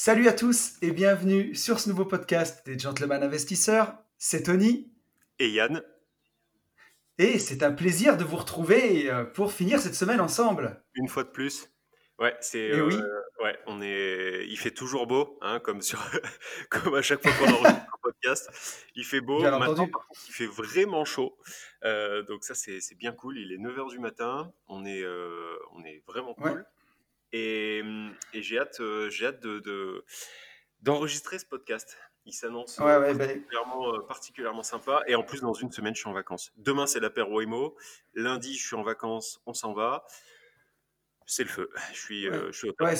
Salut à tous et bienvenue sur ce nouveau podcast des Gentlemen Investisseurs. C'est Tony. Et Yann. Et c'est un plaisir de vous retrouver euh, pour finir cette semaine ensemble. Une fois de plus. Ouais, c'est. oui. Euh, ouais, on est. Il fait toujours beau, hein, comme sur, comme à chaque fois qu'on enregistre un podcast. Il fait beau. Bien Maintenant, entendu. il fait vraiment chaud. Euh, donc ça, c'est bien cool. Il est 9h du matin. On est, on est vraiment cool. Et, j'ai hâte, euh, j'ai hâte de, d'enregistrer ce podcast. Il s'annonce euh, ben euh, particulièrement, sympa. Et en plus, dans une semaine, je suis en vacances. Demain, c'est l'apéro Imo. Lundi, je suis en vacances. On s'en va. C'est le feu. Je suis, ouais. je suis ouais,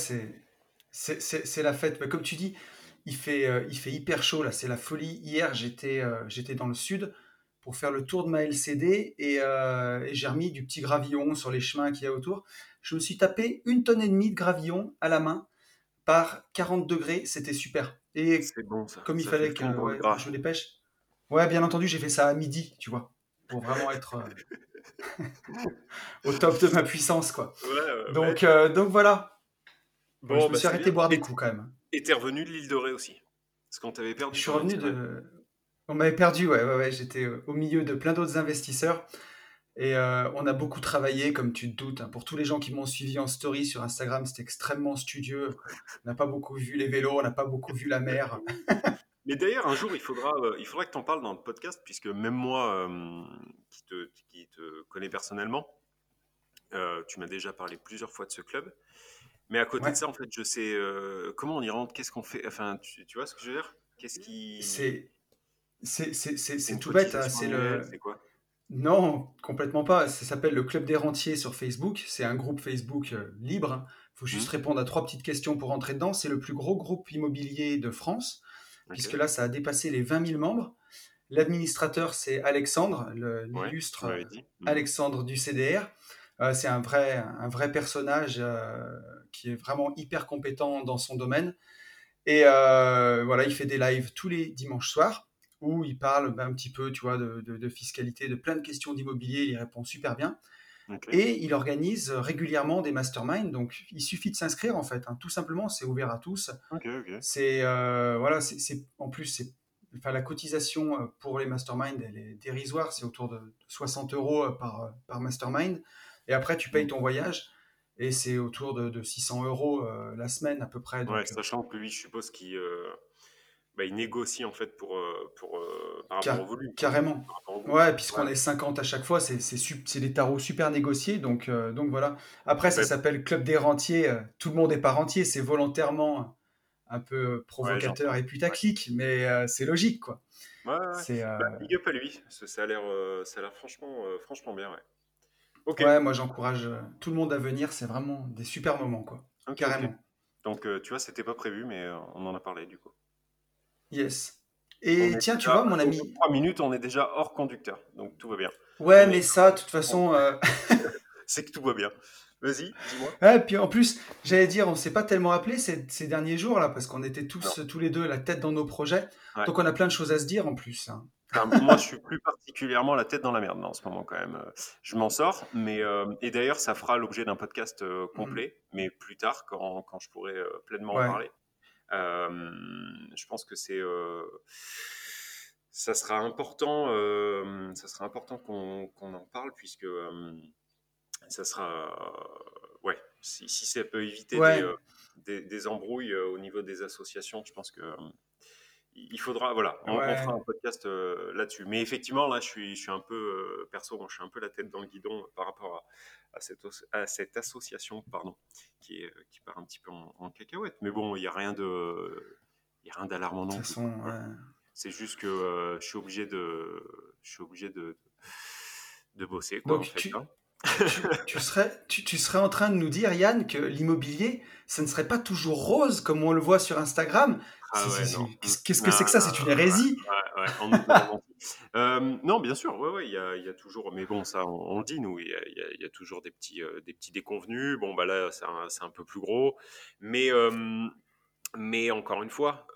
c'est, la fête. Mais comme tu dis, il fait, il fait hyper chaud là. C'est la folie. Hier, j'étais, j'étais dans le sud pour faire le tour de ma LCD et, et j'ai remis du petit gravillon sur les chemins qu'il y a autour je me suis tapé une tonne et demie de gravillon à la main par 40 degrés. C'était super. Et bon, ça. comme il fallait que je me dépêche. Ouais, bien entendu, j'ai fait ça à midi, tu vois, pour vraiment être euh, au top de ma puissance, quoi. donc, euh, donc voilà. Bon, je me bah, suis arrêté boire des coups quand même. Et t'es revenu de l'île de Ré aussi Parce qu'on t'avait perdu. Je suis revenu de. On m'avait perdu, ouais, ouais, ouais. J'étais euh, au milieu de plein d'autres investisseurs. Et euh, on a beaucoup travaillé, comme tu te doutes. Hein. Pour tous les gens qui m'ont suivi en story sur Instagram, c'était extrêmement studieux. On n'a pas beaucoup vu les vélos, on n'a pas beaucoup vu la mer. Mais d'ailleurs, un jour, il faudra, euh, il faudra que tu en parles dans le podcast, puisque même moi, euh, qui, te, qui, te, connais personnellement, tu m'as déjà parlé plusieurs fois de ce club. Mais à côté de ça, en fait, je sais comment on y rentre, qu'est-ce qu'on fait. Enfin, tu, vois ce que je veux dire? Qu'est-ce qui. C'est. C'est tout bête, hein, c'est le. C'est quoi? Non, complètement pas. Ça s'appelle le Club des Rentiers sur Facebook. C'est un groupe Facebook euh, libre. Il faut juste mmh. répondre à trois petites questions pour rentrer dedans. C'est le plus gros groupe immobilier de France, puisque là, ça a dépassé les 20 000 membres. L'administrateur, c'est Alexandre, l'illustre mmh. Alexandre du CDR. Euh, c'est un vrai, un vrai personnage euh, qui est vraiment hyper compétent dans son domaine. Et voilà, il fait des lives tous les dimanches soirs où il parle ben, un petit peu, tu vois, de, fiscalité, de plein de questions d'immobilier, il y répond super bien. Et il organise régulièrement des masterminds, donc il suffit de s'inscrire en fait, hein. tout simplement, c'est ouvert à tous. c'est euh, voilà, c'est en plus c'est Enfin, la cotisation euh, pour les masterminds, elle est dérisoire, c'est autour de 60 euros euh, par, par mastermind. Et après, tu payes ton voyage, et c'est autour de, 600 euros la semaine à peu près. Donc, sachant que lui, je suppose qu'il bah, il négocie en fait pour, euh, pour euh, par rapport au volume. Carrément. Ouais, puisqu'on est 50 à chaque fois, c'est des tarots super négociés. Donc, euh, donc voilà. Après, ça s'appelle Club des rentiers. Tout le monde n'est pas rentier. C'est volontairement un peu provocateur et putaclic, mais c'est logique quoi. Ouais, ouais. Bah, big up à lui. Ça a l'air franchement, franchement bien. Ouais, ouais moi j'encourage tout le monde à venir. C'est vraiment des super moments quoi. Carrément. Donc tu vois, c'était pas prévu, mais on en a parlé du coup. Yes. Et tiens, tu vois, mon ami. Trois minutes, on est déjà hors conducteur, donc tout va bien. Ouais, mais ça, de toute façon. Euh, c'est que tout va bien. Vas-y, dis-moi. Ouais, puis en plus, j'allais dire, on s'est pas tellement appelé ces, ces, derniers jours là, parce qu'on était tous, tous les deux, la tête dans nos projets. Donc on a plein de choses à se dire en plus. Hein. moi, je suis plus particulièrement la tête dans la merde en ce moment quand même. Je m'en sors, mais euh, et d'ailleurs, ça fera l'objet d'un podcast euh, mmh. complet, mais plus tard quand, quand je pourrai pleinement en parler. Euh, je pense que c'est euh, ça sera important, euh, ça sera important qu'on en parle puisque ça sera, ouais, si, si, ça peut éviter des, des, embrouilles au niveau des associations, je pense que il faudra, voilà, on, fera un podcast là-dessus. Mais effectivement, là, je suis, je suis un peu, perso, je suis un peu la tête dans le guidon par rapport à, à cette, à cette association pardon, qui, est, qui part un petit peu en, cacahuète. Mais bon, il n'y a rien de, il y a rien d'alarmant non plus. C'est juste que euh, je suis obligé de, je suis obligé de, de, bosser. Quoi, Donc, tu, hein. Tu, serais, tu, tu, serais en train de nous dire, Yann, que l'immobilier, ça ne serait pas toujours rose comme on le voit sur Instagram. Ah qu'est-ce que c'est que ça? C'est une hérésie. euh, non, bien sûr, il y a, y a, toujours, mais bon, ça, on, le dit, nous, il y, y a, toujours des petits, euh, des petits déconvenus. Bon, bah là, c'est un, un, peu plus gros, mais, euh, mais encore une fois,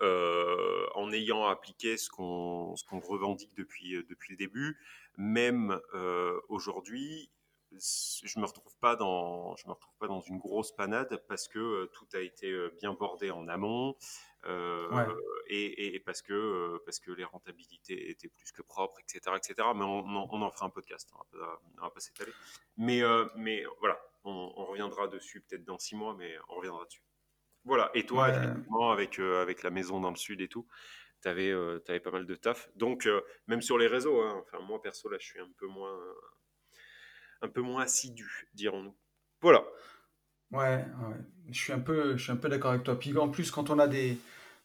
en ayant appliqué ce qu'on, qu'on revendique depuis, depuis le début, même aujourd'hui, je me retrouve pas dans, je me retrouve pas dans une grosse panade parce que tout a été bien bordé en amont. et, parce que parce que les rentabilités étaient plus que propres, etc., etc. Mais on, en fera un podcast, on va, va pas s'étaler. Mais mais voilà, on, reviendra dessus peut-être dans six mois, mais on reviendra dessus. Voilà. Et toi, avec avec la maison dans le sud et tout, tu avais, avais, pas mal de taf. Donc même sur les réseaux, hein, enfin moi perso là, je suis un peu moins un peu moins assidu, dirons-nous. Voilà. Ouais, je suis un peu, je suis un peu d'accord avec toi. Puis en plus, quand on a des,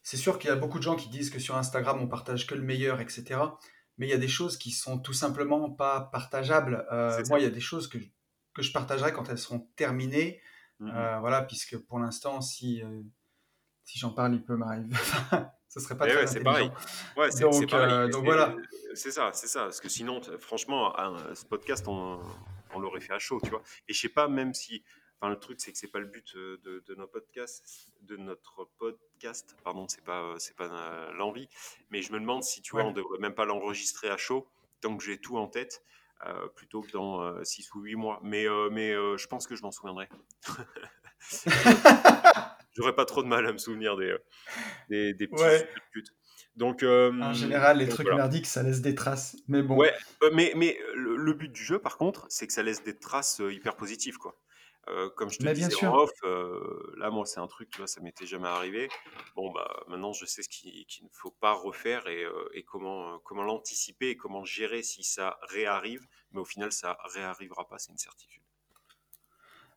c'est sûr qu'il y a beaucoup de gens qui disent que sur Instagram on partage que le meilleur, etc. Mais il y a des choses qui sont tout simplement pas partageables. Euh, moi, il y a des choses que, que je partagerai quand elles seront terminées. Mmh euh, voilà, puisque pour l'instant, si, euh, si j'en parle, il peut m'arriver. ce serait pas eh très ouais, c'est pareil. Ouais, c'est, donc, pareil. donc voilà. C'est ça, c'est ça. Parce que sinon, franchement, ce podcast, on, on l'aurait fait à chaud, tu vois. Et je sais pas, même si. Enfin, le truc, c'est que c'est pas le but euh, de, de, notre podcast, de notre podcast, pardon, c'est pas, c'est pas euh, l'envie, mais je me demande si, tu vois, on devrait même pas l'enregistrer à chaud, tant que j'ai tout en tête, euh, plutôt que dans 6 ou 8 mois. Mais, mais je pense que je m'en souviendrai. J'aurais pas trop de mal à me souvenir des, des, des petits ouais. Donc, en général, les trucs merdiques, ça laisse des traces. Mais bon. Ouais, mais, mais le, but du jeu, par contre, c'est que ça laisse des traces hyper positives, quoi. comme je te disais en off, là, moi, c'est un truc, tu vois, ça m'était jamais arrivé. Bon, bah, maintenant, je sais ce qu'il ne faut pas refaire et, et comment, comment l'anticiper et comment gérer si ça réarrive. Mais au final, ça réarrivera pas, c'est une certitude.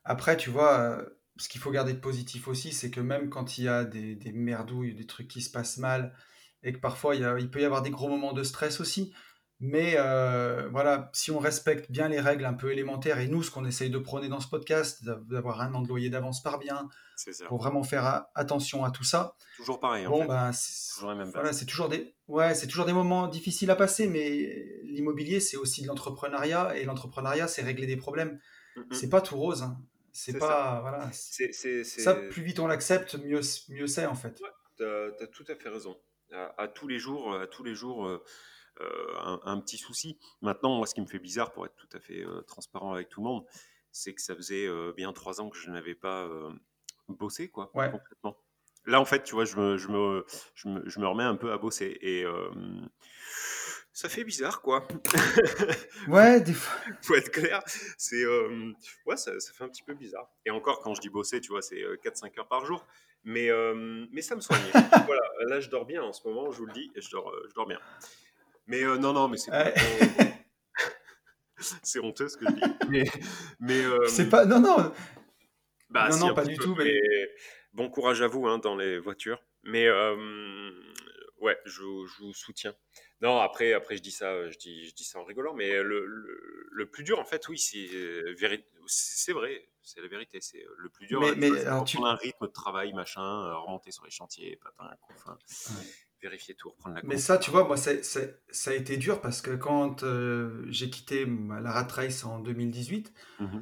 Après, tu vois, ce qu'il faut garder de positif aussi, c'est que même quand il y a des, des merdouilles, des trucs qui se passent mal, et que parfois il, il, peut y avoir des gros moments de stress aussi. Mais euh, voilà, si on respecte bien les règles un peu élémentaires, et nous, ce qu'on essaye de prôner dans ce podcast, d'avoir un an de loyer d'avance par bien, pour vraiment faire attention à tout ça. Toujours pareil. Bon, ben, voilà, c'est toujours des, ouais, toujours des moments difficiles à passer, mais l'immobilier, c'est aussi de l'entrepreneuriat, et l'entrepreneuriat, c'est régler des problèmes. C'est pas tout rose. Hein. C'est pas, ça. voilà. Ça, plus vite on l'accepte, mieux, mieux c'est en fait. tu as, tout à fait raison à, tous les jours, à tous les jours euh, euh, un, petit souci. Maintenant, moi, ce qui me fait bizarre, pour être tout à fait euh, transparent avec tout le monde, c'est que ça faisait bien trois ans que je n'avais pas bossé, quoi, complètement. Là, en fait, tu vois, je me, je me, je me, je me remets un peu à bosser et ça fait bizarre, quoi. ouais, des fois. Faut être clair, c'est ouais, ça, ça, fait un petit peu bizarre. Et encore, quand je dis bosser, tu vois, c'est 4-5 heures par jour. Mais, euh, mais ça me soigne. voilà, là, je dors bien en ce moment, je vous le dis, et je dors, euh, je dors bien. Mais euh, non, non, mais c'est c'est honteux ce que je dis. Mais, mais c'est pas. Non, non. Bah, non, non, pas du tout. Mais... Bon courage à vous hein, dans les voitures. Mais ouais, je, je, vous soutiens. Non, après, après je dis ça, je dis, je dis ça en rigolant, mais le, le, plus dur, en fait, oui, c'est c'est vrai, c'est la vérité. C'est le plus dur. Mais, mais tu... prendre un rythme de travail, machin, remonter sur les chantiers, patin, vérifier tout, reprendre la. Mais ça, tu vois, moi, ça a été dur parce que quand j'ai quitté la rat race en 2018. Mmh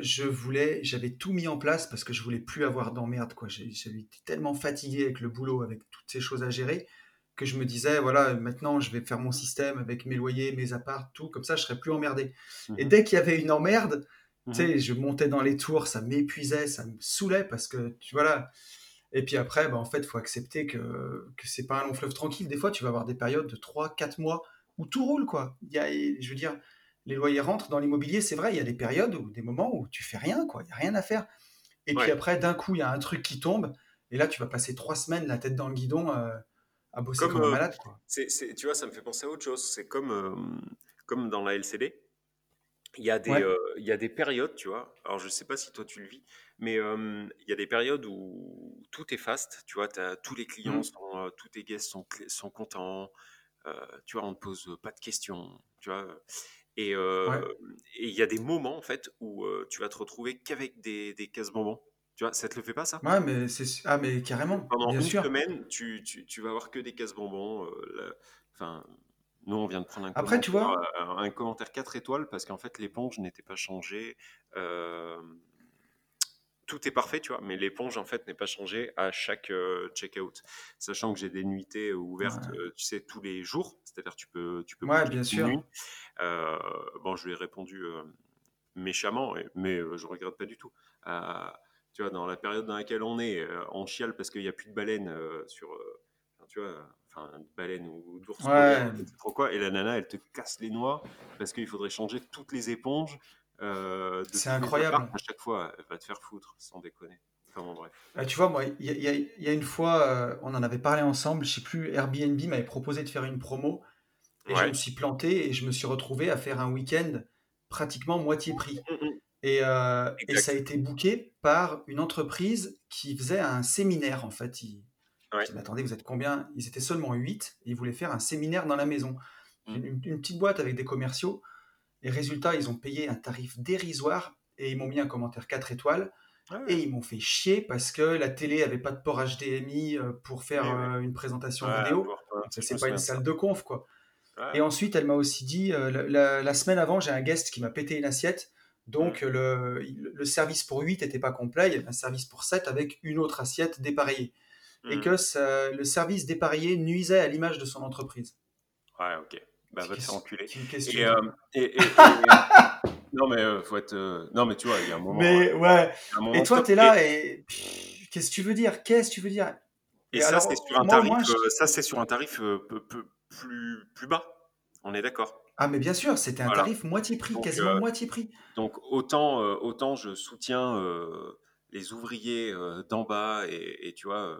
je voulais, j'avais tout mis en place parce que je voulais plus avoir d'emmerde. Quoi. J'avais été tellement fatigué avec le boulot, avec toutes ces choses à gérer, que je me disais, voilà, maintenant je vais faire mon système avec mes loyers, mes apparts, tout, comme ça je serais plus emmerdé. Et mmh dès qu'il y avait une emmerde, tu sais, mmh je montais dans les tours, ça m'épuisait, ça me saoulait parce que, tu vois là. Et puis après, bah, en fait, il faut accepter que, que c'est pas un long fleuve tranquille. Des fois, tu vas avoir des périodes de 3, 4 mois où tout roule, quoi. Il y a, je veux dire, les loyers rentrent dans l'immobilier, c'est vrai, il y a des périodes ou des moments où tu fais rien, quoi. Il n'y a rien à faire. Et puis après, d'un coup, il y a un truc qui tombe. Et là, tu vas passer trois semaines la tête dans le guidon. Euh, à bosser comme, un euh, malade. Quoi. tu vois, ça me fait penser à autre chose. C'est comme, euh, comme dans la LCD. Il y, a des, euh, il y a des périodes, tu vois. Alors, je ne sais pas si toi tu le vis, mais il y a des périodes où tout est fast. Tu vois, as, tous les clients, mmh. sont, tous tes guests sont, sont contents. tu vois, on ne pose pas de questions. Tu vois. Et il y a des moments, en fait, où tu vas te retrouver qu'avec des, des cases-bonbons. Tu vois, ça te le fait pas ça? Ouais, mais c'est ah mais carrément. Pendant une semaine, tu, tu, tu, vas avoir que des cases bonbons. Euh, enfin, nous on vient de prendre un Après, tu vois, un, commentaire 4 étoiles parce qu'en fait l'éponge n'était pas changée. Euh, tout est parfait, tu vois, mais l'éponge en fait n'est pas changée à chaque euh, check-out. Sachant que j'ai des nuitées ouvertes, tu sais, tous les jours, c'est-à-dire tu peux, tu peux. Ouais, bien sûr. bon, je lui ai répondu méchamment, mais je regrette pas du tout. Tu vois, dans la période dans laquelle on est, on chiale parce qu'il n'y a plus de baleines sur, tu vois, enfin, de baleine ou d'ours, ouais. trop quoi, et la nana, elle te casse les noix parce qu'il faudrait changer toutes les éponges. Euh, c'est incroyable. À chaque fois, elle va te faire foutre, sans déconner. Enfin, bref. Euh, tu vois, moi, il y, a une fois, euh, on en avait parlé ensemble, je sais plus, Airbnb m'avait proposé de faire une promo, et je me suis planté, et je me suis retrouvé à faire un week-end pratiquement moitié prix. Mm. Et, ça a été booké par une entreprise qui faisait un séminaire, en fait. Ils, Ouais. attendez, vous êtes combien? Ils étaient seulement 8 et ils voulaient faire un séminaire dans la maison. Mmh. Une, petite boîte avec des commerciaux. Et résultat, ils ont payé un tarif dérisoire et ils m'ont mis un commentaire 4 étoiles. Ah et ils m'ont fait chier parce que la télé avait pas de port HDMI euh, pour faire euh, une présentation vidéo. C'est pas une salle de conf, quoi. Et ensuite, elle m'a aussi dit, euh, la, semaine avant, j'ai un guest qui m'a pété une assiette. Donc, le, le, service pour 8 n'était pas complet. Il y avait un service pour 7 avec une autre assiette dépareillée et mmh. que le service dépareillé nuisait à l'image de son entreprise. Ouais, ok. Bah, va te faire enculer. Et, non, mais euh, faut être. Euh, non, mais tu vois, il y a un moment. Mais ouais. et toi, tu es là et. Qu'est-ce que tu veux dire? Qu'est-ce que tu veux dire? Et, ça, c'est sur, un tarif, euh, ça, c'est sur un tarif plus, plus bas. On est d'accord. Ah, mais bien sûr, c'était un tarif moitié prix, quasiment moitié prix. Donc, autant, autant je soutiens les ouvriers d'en bas et, et, tu vois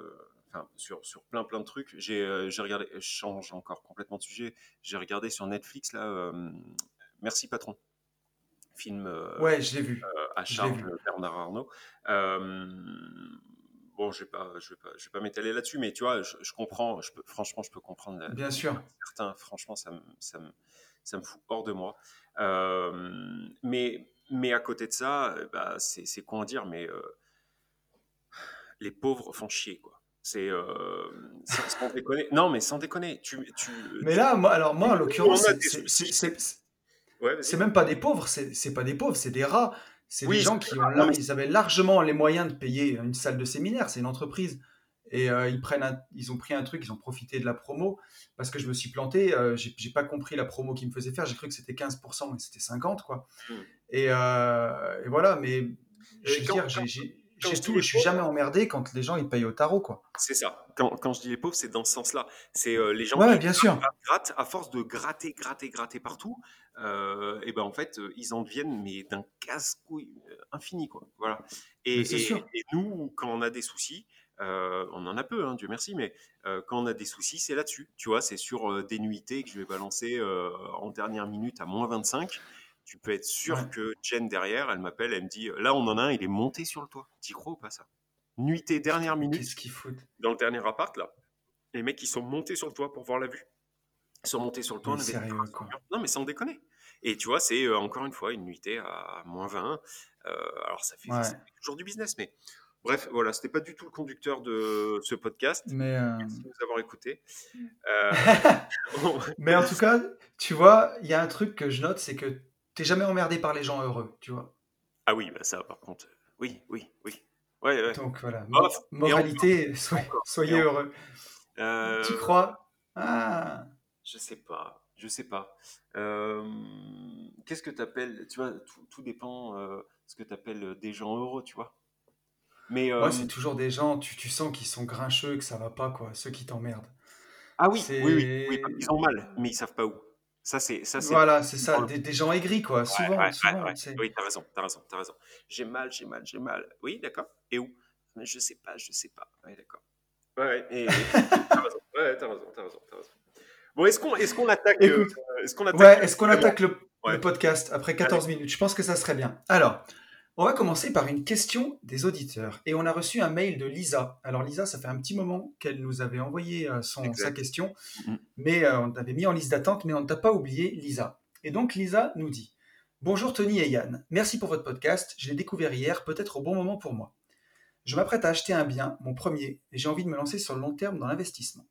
sur, sur plein plein de trucs. J'ai euh, regardé, je change encore complètement de sujet. J'ai regardé sur Netflix là, euh, Merci patron, film. Euh, ouais, je l'ai vu. à charge de Bernard Arnault. bon, je vais pas, je vais pas, je vais pas m'étaler là-dessus, mais tu vois, je, comprends. Je peux, franchement, je peux comprendre. Bien sûr. Certains, franchement, ça me, ça me, ça me fout hors de moi. mais mais à côté de ça, bah, c'est quoi dire, mais les pauvres font chier, quoi. C'est euh, sans, déconner. Non, mais sans déconner. Tu, tu, mais là, moi, alors moi, en l'occurrence, c'est même pas des pauvres, c'est pas des pauvres, c'est des rats. C'est des gens qui ont, ils avaient largement les moyens de payer une salle de séminaire. C'est une entreprise. Et euh, ils, prennent ils ont pris un truc, ils ont profité de la promo. Parce que je me suis planté, euh, j'ai pas compris la promo qu'ils me faisaient faire. J'ai cru que c'était 15%, mais c'était 50%. Quoi. Et, euh, et, voilà, mais je veux dire, j'ai je suis jamais emmerdé quand les gens ils payent au tarot quoi. C'est ça. Quand, quand, je dis les pauvres, c'est dans ce sens-là. C'est euh, les gens qui bien sûr. grattent à force de gratter, gratter, gratter partout. Euh, et ben en fait, euh, ils en deviennent mais d'un casse-couille infini quoi. Voilà. Et, nous, quand on a des soucis, on en a peu, hein, Dieu merci, mais quand on a des soucis, c'est là-dessus. Tu vois, c'est sur des nuitées que je vais balancer en dernière minute à moins 25 tu peux être sûr que Jen derrière, elle m'appelle, elle me dit là on en a un, il est monté sur le toit. T'y crois ou pas ça? Nuitée dernière minute. Qu'est-ce qu'ils foutent? Dans le dernier appart là, les mecs ils sont montés sur le toit pour voir la vue. Ils sont montés sur le toit. sérieux, quoi. Non mais sans déconner. Et tu vois, c'est euh, encore une fois une nuitée à moins 20. Euh, alors ça fait, toujours du business, mais Bref, voilà, c'était pas du tout le conducteur de ce podcast. Mais euh, Merci de nous avoir écoutés. mais en tout cas, tu vois, il y a un truc que je note, c'est que t'es jamais emmerdé par les gens heureux, tu vois. Ah oui, bah ça, par contre, oui, oui, oui. Ouais, Donc voilà, moralité, soyez, heureux. Euh, tu crois? Ah Je sais pas, je sais pas. Euh, qu'est-ce que tu appelles Tu vois, tout, dépend euh, ce que tu appelles des gens heureux, tu vois. Mais Moi, c'est toujours des gens, tu, tu sens qu'ils sont grincheux, que ça va pas, quoi, ceux qui t'emmerdent. Ah oui, oui, oui, oui, ils ont mal, mais ils savent pas où. Ça, c'est, ça, voilà, c'est ça, des, gens aigris, quoi, souvent. souvent oui, t'as raison, t'as raison, t'as raison. J'ai mal, j'ai mal, j'ai mal. Oui, d'accord. Et où? Mais je sais pas, je sais pas. Oui, d'accord. Ouais, et, t'as raison, ouais, t'as raison, t'as raison. Bon, est-ce qu'on, est-ce qu'on attaque, euh, est-ce qu'on attaque, ouais, est-ce qu'on attaque le, le, podcast après 14 minutes? Je pense que ça serait bien. Alors, on va commencer par une question des auditeurs. Et on a reçu un mail de Lisa. Alors Lisa, ça fait un petit moment qu'elle nous avait envoyé euh, son, sa question, mais euh, on t'avait mis en liste d'attente, mais on ne t'a pas oublié, Lisa. Et donc Lisa nous dit Bonjour Tony et Yann, merci pour votre podcast. Je l'ai découvert hier, peut-être au bon moment pour moi. Je m'apprête à acheter un bien, mon premier, et j'ai envie de me lancer sur le long terme dans l'investissement.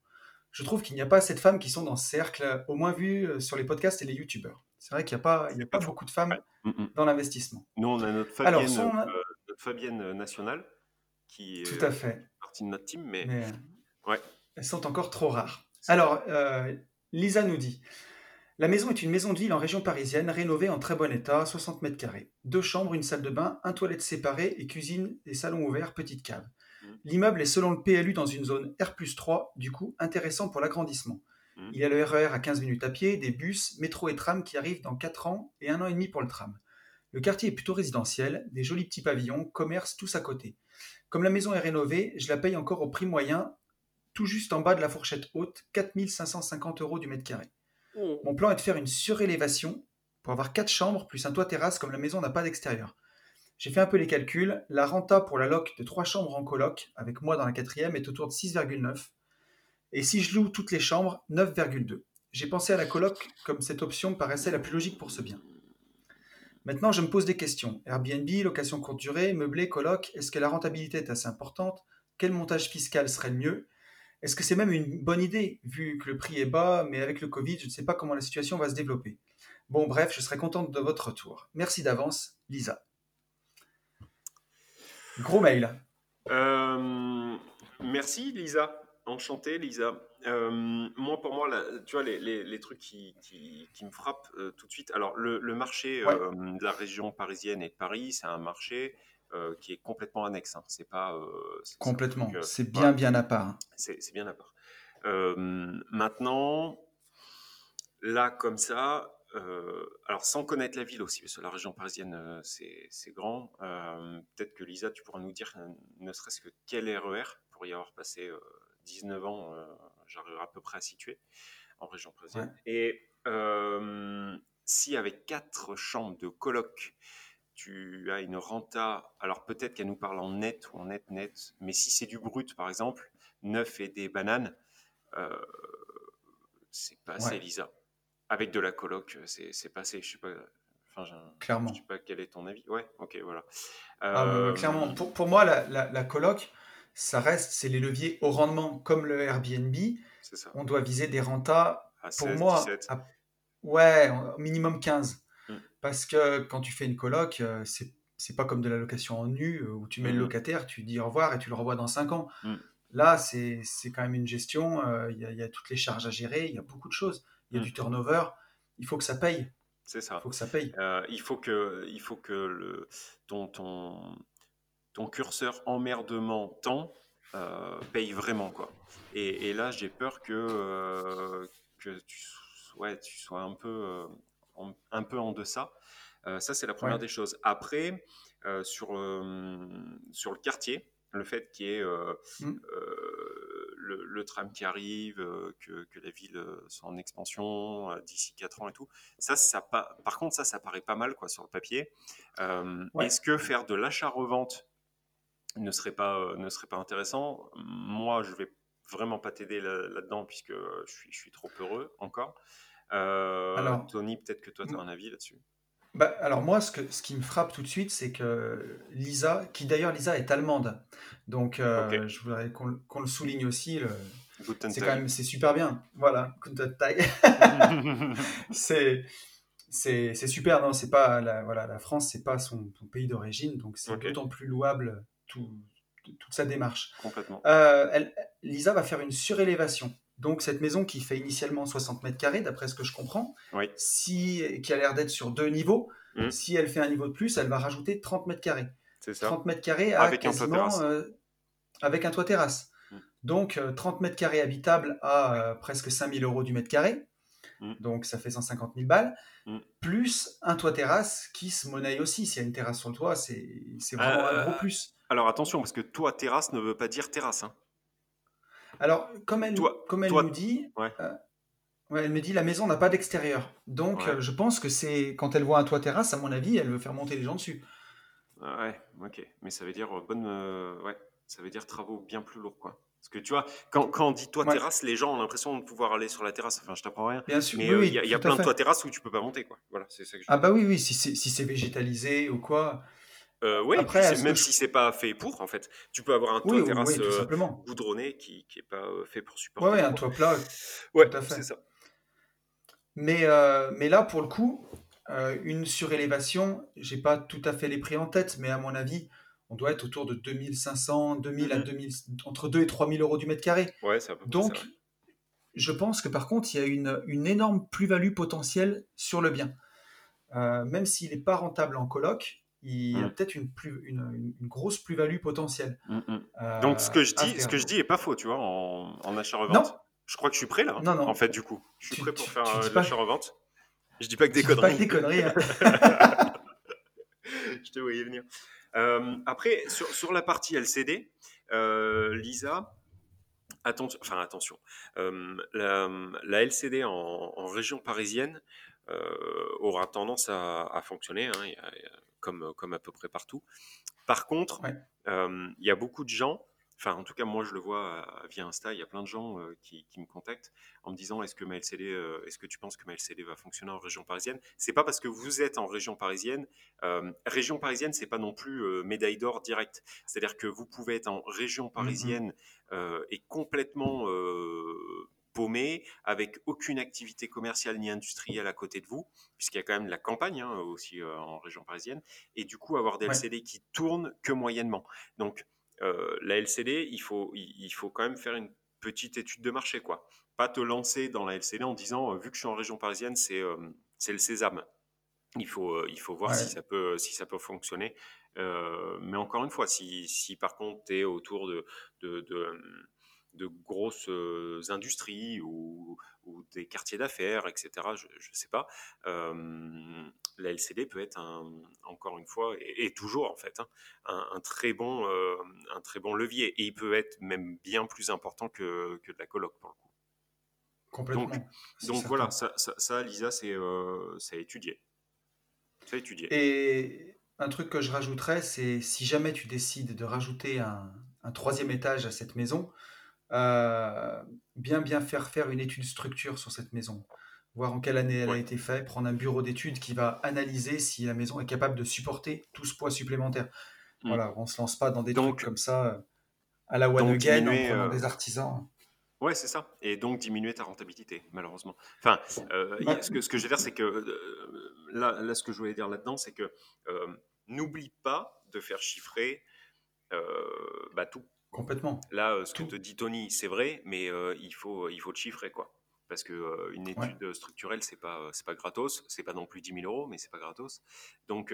Je trouve qu'il n'y a pas assez de femmes qui sont dans ce cercle, au moins vu euh, sur les podcasts et les youtubeurs. C'est vrai qu'il n'y a pas, il a pas beaucoup de femmes mm, mm. dans l'investissement. Nous, on a notre Fabienne, euh, notre Fabienne euh, nationale qui est Tout à fait. partie de notre team, mais, ouais. elles sont encore trop rares. Alors, Lisa nous dit La maison est une maison de ville en région parisienne, rénovée en très bon état, 60 mètres carrés. Deux chambres, une salle de bain, un toilette séparé et cuisine et salon ouvert, petite cave. Mmh. L'immeuble est selon le PLU dans une zone R 3, du coup intéressant pour l'agrandissement. Mmh. Il y a le RER e à 15 minutes à pied, des bus, métro et tram qui arrivent dans 4 ans et un an et demi pour le tram. Le quartier est plutôt résidentiel, des jolis petits pavillons, commerces tous à côté. Comme la maison est rénovée, je la paye encore au prix moyen, tout juste en bas de la fourchette haute, 4550 euros du mètre carré. Mmh. Mon plan est de faire une surélévation pour avoir 4 chambres plus un toit terrasse comme la maison n'a pas d'extérieur. J'ai fait un peu les calculs. La renta pour la loc de 3 chambres en coloc, avec moi dans la quatrième, est autour de 6,9. Et si je loue toutes les chambres, 9,2. J'ai pensé à la coloc comme cette option paraissait la plus logique pour ce bien. Maintenant, je me pose des questions. Airbnb, location courte durée, meublé, coloc, est-ce que la rentabilité est assez importante? Quel montage fiscal serait le mieux? Est-ce que c'est même une bonne idée, vu que le prix est bas, mais avec le Covid, je ne sais pas comment la situation va se développer. Bon, bref, je serais contente de votre retour. Merci d'avance, Lisa. Gros mail. Euh, merci, Lisa. Enchanté, Lisa. Euh, moi, pour moi, tu vois, les, trucs qui, me frappent euh, tout de suite. Alors, le, marché euh, de la région parisienne et de Paris, c'est un marché qui est complètement annexe. Hein. C'est pas. complètement. c'est bien, bien à part. C'est bien à part. maintenant, là, comme ça, alors sans connaître la ville aussi, parce que la région parisienne, c'est grand. Peut-être que Lisa, tu pourras nous dire, ne serait-ce que quel RER pour y avoir passé 19 ans, euh, j'arrive à peu près à situer en région parisienne. Et euh, si avec quatre chambres de coloc, tu as une renta, alors peut-être qu'elle nous parle en net ou en net net, mais si c'est du brut par exemple, neuf et des bananes, euh, c'est pas assez, Lisa. Avec de la coloc, c'est passé. Je sais pas. Enfin, clairement. Je sais pas quel est ton avis. Ouais, ok, voilà. Ah, clairement, pour, pour moi, la, la, la coloc, ça reste, c'est les leviers au rendement comme le Airbnb. On doit viser des rentas, pour moi, ouais, au minimum 15. Mm. Parce que quand tu fais une coloc, euh, c'est c'est pas comme de la location en nu euh, où tu mets le mm. locataire, tu dis au revoir et tu le revois dans 5 ans. Mm. Là, c'est quand même une gestion, euh, il y, a toutes les charges à gérer, il y a beaucoup de choses. Il y a du turnover, il faut que ça paye. C'est ça. Il faut que ça paye. il faut que, il faut que le, ton, ton, ton curseur emmerdement temps euh, paye vraiment quoi. Et, là, j'ai peur que euh, que tu, ouais, tu sois un peu euh, en, un peu en deçà. ça, c'est la première des choses. Après, sur sur le quartier, le fait qu'il y ait mmh. le, tram qui arrive, que, que, la ville soit en expansion d'ici 4 ans et tout. Ça, ça par contre, ça, ça paraît pas mal quoi, sur le papier. Est-ce que faire de l'achat-revente ne serait pas, euh, ne serait pas intéressant. Moi, je vais vraiment pas t'aider là-dedans puisque je suis, je suis trop heureux encore. Euh, alors, Tony, peut-être que toi, tu as un avis là-dessus. Bah, alors moi, ce, que, ce qui me frappe tout de suite, c'est que Lisa, qui d'ailleurs Lisa est allemande, donc euh, je voudrais qu'on le souligne aussi. C'est quand même, c'est super bien. Voilà, c'est c'est super. Non, c'est pas la, voilà, la France, c'est pas son, pays d'origine, donc c'est d'autant plus louable toute sa démarche. Complètement. Euh, elle, Lisa va faire une surélévation. Donc cette maison qui fait initialement 60 mètres carrés, d'après ce que je comprends, si, qui a l'air d'être sur deux niveaux, mmh. si elle fait un niveau de plus, elle va rajouter 30 mètres carrés. C'est ça. 30 mètres carrés avec un toit terrasse. Euh, avec un toit terrasse. Mmh. Donc 30 euh, mètres carrés habitables à presque 5000 euros du mètre carré. Mmh. Donc ça fait 150 000 balles. Plus un toit terrasse qui se monnaie aussi. S'il y a une terrasse sur le toit, c'est vraiment un gros plus. Alors attention, parce que toi, terrasse ne veut pas dire terrasse. Hein. Alors, comme elle, comme elle nous dit, euh, elle me dit la maison n'a pas d'extérieur. Donc, euh, je pense que c'est quand elle voit un toit terrasse, à mon avis, elle veut faire monter les gens dessus. Ouais, ok. Mais ça veut dire euh, ouais, ça veut dire travaux bien plus lourds, quoi. Parce que tu vois, quand, quand on dit toit terrasse, les gens ont l'impression de pouvoir aller sur la terrasse. Enfin, je t'apprends rien. Bien sûr. Mais il y a, plein de toits terrasse où tu peux pas monter, quoi. Voilà, c'est ça que je Ah bah oui, oui. Si c'est si végétalisé ou quoi. Euh, oui, même si c'est pas fait pour, en fait, tu peux avoir un toit terrasse euh, goudronné qui n'est pas euh, fait pour supporter. Oui, un toit plat. Ouais, c'est ça. Mais, mais là, pour le coup, une surélévation, j'ai pas tout à fait les prix en tête, mais à mon avis, on doit être autour de 2500, 2000 à 2000, mm-hmm. entre 2 et 3000 euros du mètre carré. Ouais, c'est Donc, je pense que par contre, il y a une, une énorme plus-value potentielle sur le bien. Euh, même s'il n'est pas rentable en coloc, il y a mm. peut-être une, plus, une, une, grosse plus-value potentielle. Mm, mm. Euh, Donc ce que je dis, ce que je dis est pas faux, tu vois, en, en achat-revente. Je crois que je suis prêt là. Non, non. En fait, du coup, je suis prêt pour faire euh, l'achat-revente. Je dis pas que des conneries. Pas que des conneries. Hein. je te voyais venir. après, sur, sur, la partie LCD, Lisa, attention, enfin attention, la, la, LCD en, en région parisienne, euh, aura tendance à, fonctionner, hein, comme, comme à peu près partout. Par contre, euh, il y a beaucoup de gens enfin en tout cas moi je le vois euh, via Insta, il y a plein de gens qui, me contactent en me disant est-ce que ma LCD, est-ce que tu penses que ma LCD va fonctionner en région parisienne? C'est pas parce que vous êtes en région parisienne, région parisienne c'est pas non plus médaille d'or direct. C'est-à-dire que vous pouvez être en région mmh parisienne et complètement paumé, avec aucune activité commerciale ni industrielle à côté de vous, puisqu'il y a quand même de la campagne hein, aussi euh, en région parisienne, et du coup avoir des LCD qui tournent que moyennement. Donc euh, la LCD, il faut, il, faut quand même faire une petite étude de marché, quoi. Pas te lancer dans la LCD en disant, euh, vu que je suis en région parisienne, c'est c'est le sésame. Il faut, il faut voir si, ça peut, si ça peut fonctionner. mais encore une fois, si, si par contre tu es autour de, de, de de grosses industries ou, des quartiers d'affaires, etc. Je ne sais pas. la LCD peut être encore une fois et, toujours en fait hein, un, très bon un très bon levier et il peut être même bien plus important que, que de la coloc pour le coup. Complètement. Donc, voilà, ça, ça, Lisa, c'est étudié. Ça étudié. Et un truc que je rajouterais, c'est si jamais tu décides de rajouter un, un troisième étage à cette maison, euh, bien bien faire faire une étude structure sur cette maison, voir en quelle année elle a été faite, prendre un bureau d'études qui va analyser si la maison est capable de supporter tout ce poids supplémentaire. Hmm. Voilà, on se lance pas dans des trucs comme ça euh, à la one again en prenant euh, des artisans. Ouais, c'est ça. Et donc diminuer ta rentabilité, malheureusement. Enfin, bah, ce, que, ce que je veux dire, c'est que là, là, ce que je voulais dire là-dedans, c'est que n'oublie pas de faire chiffrer bah, tout. Complètement. Là, euh, ce que te dit Tony, c'est vrai, mais euh, il, faut, il faut le chiffrer, quoi. Parce que euh, une étude structurelle, c'est pas c'est pas gratos, c'est pas non plus 10 000 euros, mais c'est pas gratos. Donc,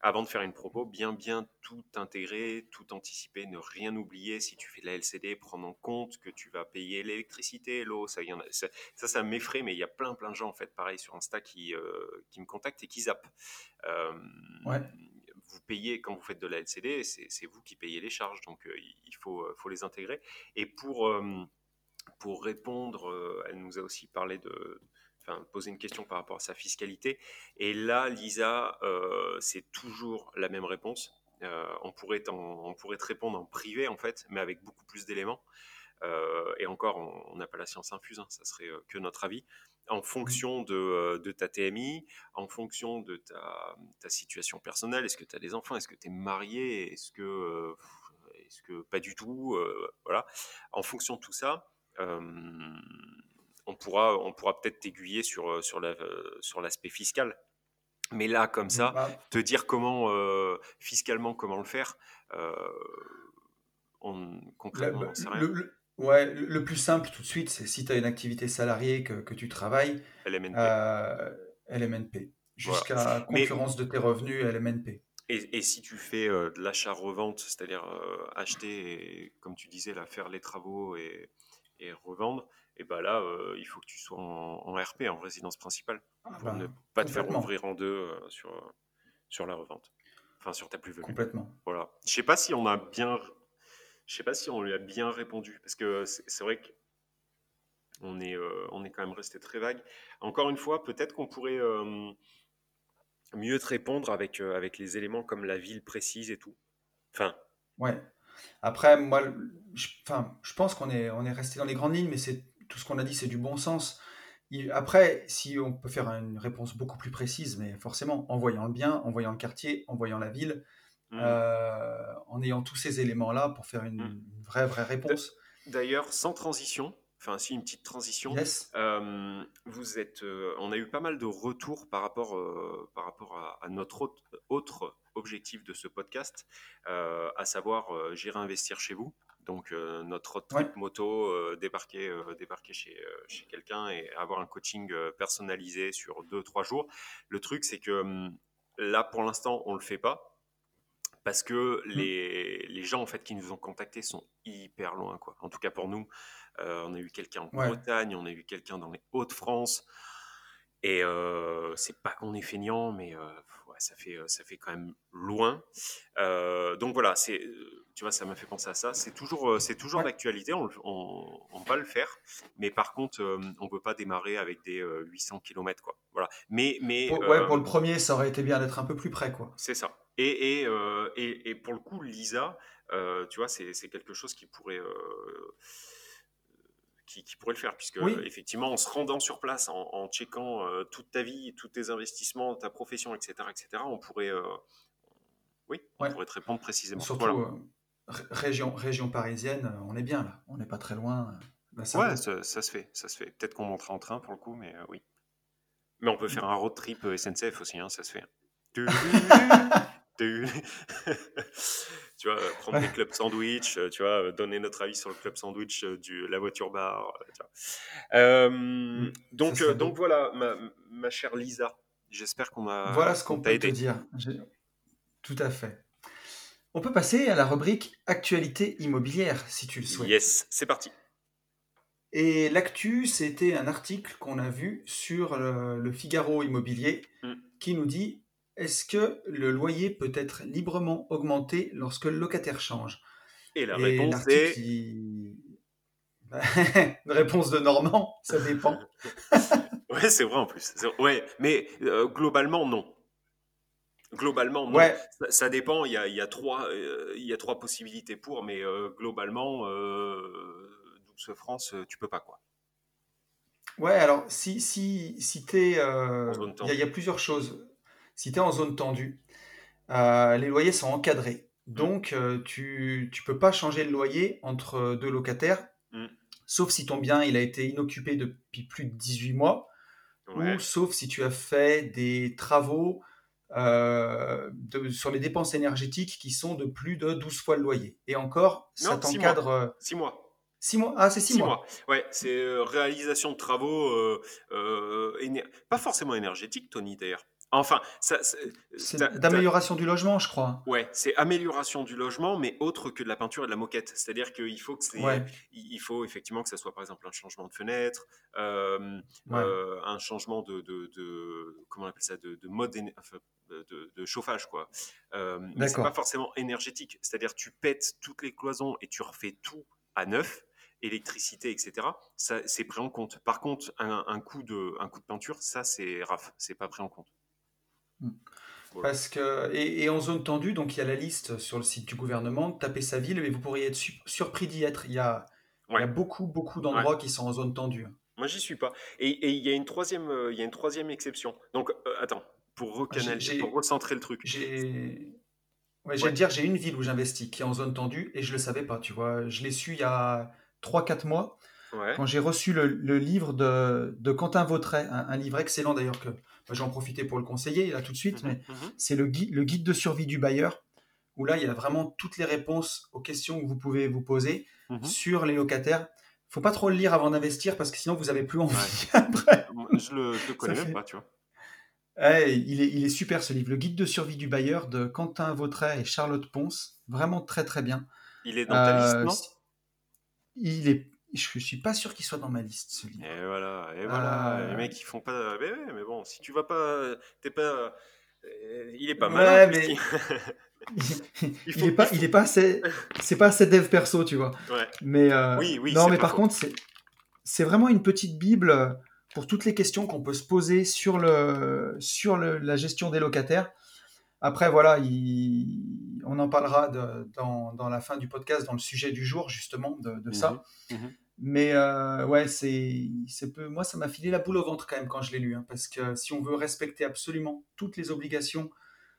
avant de faire une propos, bien bien tout intégrer, tout anticiper, ne rien oublier. Si tu fais de la LCD, prendre en compte que tu vas payer l'électricité, l'eau, ça, ça, ça, ça m'effraie, mais il y a plein plein de gens en fait, pareil sur Insta qui qui me contactent et qui zappent. ouais vous payez, quand vous faites de la LCD, c'est vous qui payez les charges, donc euh, il faut, euh, faut les intégrer. Et pour, euh, pour répondre, elle nous a aussi parlé de, poser une question par rapport à sa fiscalité. Et là, Lisa, c'est toujours la même réponse. on, pourrait on pourrait te répondre en privé, en fait, mais avec beaucoup plus d'éléments. et encore, on n'a pas la science infuse, hein, ça serait que notre avis en mmh. fonction de, de, ta TMI, en fonction de ta, ta situation personnelle. Est-ce que tu as des enfants Est-ce que tu es marié Est-ce que, est-ce que pas du tout Voilà. En fonction de tout ça, on pourra, on pourra peut-être t'aiguiller sur, sur, la, sur l'aspect fiscal. Mais là, comme ça, bah te dire comment, fiscalement, comment le faire, on, concrètement, on sait rien. Ouais, le plus simple tout de suite, c'est si tu as une activité salariée que, que tu travailles, LMNP. Euh, LMNP. Jusqu'à concurrence de tes revenus, LMNP. Et, et si tu fais euh, de l'achat-revente, c'est-à-dire euh, acheter et, comme tu disais, là, faire les travaux et, et revendre, et ben là, il faut que tu sois en, RP, en résidence principale, ah pour bah, ne pas te faire ouvrir en deux sur, sur la revente. Enfin, sur ta plus-value. Complètement. Voilà. Je sais pas si on a bien je sais pas si on lui a bien répondu, parce que c'est vrai qu'on est, euh, on est quand même resté très vague. Encore une fois, peut-être qu'on pourrait euh, mieux te répondre avec, euh, avec les éléments comme la ville précise et tout. Enfin. Ouais. Après, moi, je, enfin, je pense qu'on est, on est resté dans les grandes lignes, mais c'est tout ce qu'on a dit, c'est du bon sens. après, si on peut faire une réponse beaucoup plus précise, mais forcément, en voyant le bien, en voyant le quartier, en voyant la ville, Mmh. Euh, en ayant tous ces éléments-là pour faire une, mmh. vraie, vraie réponse. D'ailleurs, sans transition, enfin si une petite transition. Euh, vous êtes, euh, on a eu pas mal de retours par rapport, par rapport à, notre autre, objectif de ce podcast, à savoir j'irai investir chez vous. Donc notre trip moto, débarquer, débarquer chez, chez quelqu'un et avoir un coaching personnalisé sur 2-3 jours. Le truc, c'est que hum, là, pour l'instant, on ne le fait pas parce que mmh. les, les, gens en fait qui nous ont contactés sont hyper loin quoi. En tout cas pour nous, on a eu quelqu'un en Bretagne, on a eu quelqu'un dans les Hauts-de-France, et c'est pas qu'on est feignant, mais ça fait ça fait quand même loin. donc voilà, c'est tu vois, ça m'a fait penser à ça. C'est toujours c'est toujours d'actualité, on, on, va le faire, mais par contre, on peut pas démarrer avec des 800 km quoi. Voilà. Mais mais pour, ouais, pour le premier, ça aurait été bien d'être un peu plus près quoi. C'est ça. Et, et, et, et, pour le coup, Lisa, tu vois, c'est quelque chose qui pourrait qui, pourrait le faire, puisque effectivement, en se rendant sur place, en, en checkant euh, toute ta vie, tous tes investissements, ta profession, etc., etc., on pourrait, euh, oui, on pourrait te répondre précisément. Surtout euh, région, région parisienne, on est bien là, on n'est pas très loin. ça ouais, ça, se fait, ça se fait. Peut-être qu'on montera en train pour le coup, mais oui. Mais on peut faire un road trip SNCF aussi, hein, ça se fait. tu vois, prendre des clubs sandwich, euh, tu vois, donner notre avis sur le club sandwich euh, du la voiture bar. Euh, mm, donc, donc voilà, ma, ma, chère Lisa, j'espère qu'on a. Voilà ce qu'on peut te dire. Tout à fait. On peut passer à la rubrique actualité immobilière, si tu le souhaites. Yes, c'est parti. Et l'actu, c'était un article qu'on a vu sur le, Figaro Immobilier mm. qui nous dit est-ce que le loyer peut être librement augmenté lorsque le locataire change? Et la réponse est... Une réponse de Normand, ça dépend. ouais, c'est vrai en plus. Ouais, mais euh, globalement, non. Globalement, non. Ouais. Ça, dépend. Il y, a, il, y a trois, euh, il y a trois possibilités pour, mais euh, globalement, Douce France, tu peux pas quoi. Ouais, alors si, si, si tu es. Il y, a plusieurs choses si tu es en zone tendue, euh, les loyers sont encadrés. Mm. Donc, euh, tu ne peux pas changer le loyer entre deux locataires, mm. sauf si ton bien il a été inoccupé depuis plus de 18 mois, ou sauf si tu as fait des travaux euh, sur les dépenses énergétiques qui sont de plus de 12 fois le loyer. Et encore, ça t'encadre. 6 mois. 6 mois. Ah, c'est 6 mois. mois. Ouais, c'est réalisation de travaux, pas forcément énergétiques, Tony, d'ailleurs. Enfin, c'est d'amélioration du logement, je crois. Ouais, c'est amélioration du logement, mais autre que de la peinture et de la moquette. C'est-à-dire qu'il faut que il faut effectivement que ça soit par exemple un changement de fenêtre, euh, euh, un changement de, de, comment on appelle ça, de, mode de, chauffage quoi. Euh, mais c'est pas forcément énergétique. C'est-à-dire tu pètes toutes les cloisons et tu refais tout à neuf électricité, etc., ça, c'est pris en compte. Par contre, un, coup de, un coup de peinture, ça, c'est RAF, c'est pas pris en compte. Parce que, et, en zone tendue, donc il y a la liste sur le site du gouvernement, tapez sa ville, mais vous pourriez être surpris d'y être. Il y a, il y a beaucoup, beaucoup d'endroits qui sont en zone tendue. Moi, j'y suis pas. Et, il, y a une troisième, euh, il y a une troisième exception. Donc, euh, attends, pour, recanaliser, pour recentrer le truc. J'ai. Ouais, j'allais dire, j'ai une ville où j'investis qui est en zone tendue et je le savais pas, tu vois. Je l'ai su il y a 3-4 mois. Quand j'ai reçu le, livre de, de Quentin Vautret, un, livre excellent d'ailleurs que j'en profitais pour le conseiller là tout de suite, mhm, mais mhm. c'est le, guide, le guide de survie du bailleur, où là il y a vraiment toutes les réponses aux questions que vous pouvez vous poser mhm. sur les locataires. Faut pas trop le lire avant d'investir parce que sinon vous avez plus envie après. Je le, le connais même pas, tu vois. il, est, il est super ce livre, le guide de survie du bailleur de Quentin Vautret et Charlotte Ponce, vraiment très très bien. Il est dans ta liste, non? euh, Il est je suis pas sûr qu'il soit dans ma liste, ce livre. Et voilà, et voilà. Les euh. mecs, ils font pas. Mais, mais, bon, si tu vas pas. T'es pas. Euh, il est pas mal. mais... il, est pas, il est pas assez. C'est pas assez dev perso, tu vois. Ouais. Mais euh, oui, oui. Non, mais par contre, c'est c'est vraiment une petite bible pour toutes les questions qu'on peut se poser sur le sur le, la gestion des locataires. Après, voilà, il, on en parlera de, dans, dans, la fin du podcast, dans le sujet du jour, justement, de, de ça. Mmh mmh mais euh, ouais, c'est, peu, moi, ça m'a filé la boule au ventre quand même quand je l'ai lu, hein, parce que si on veut respecter absolument toutes les obligations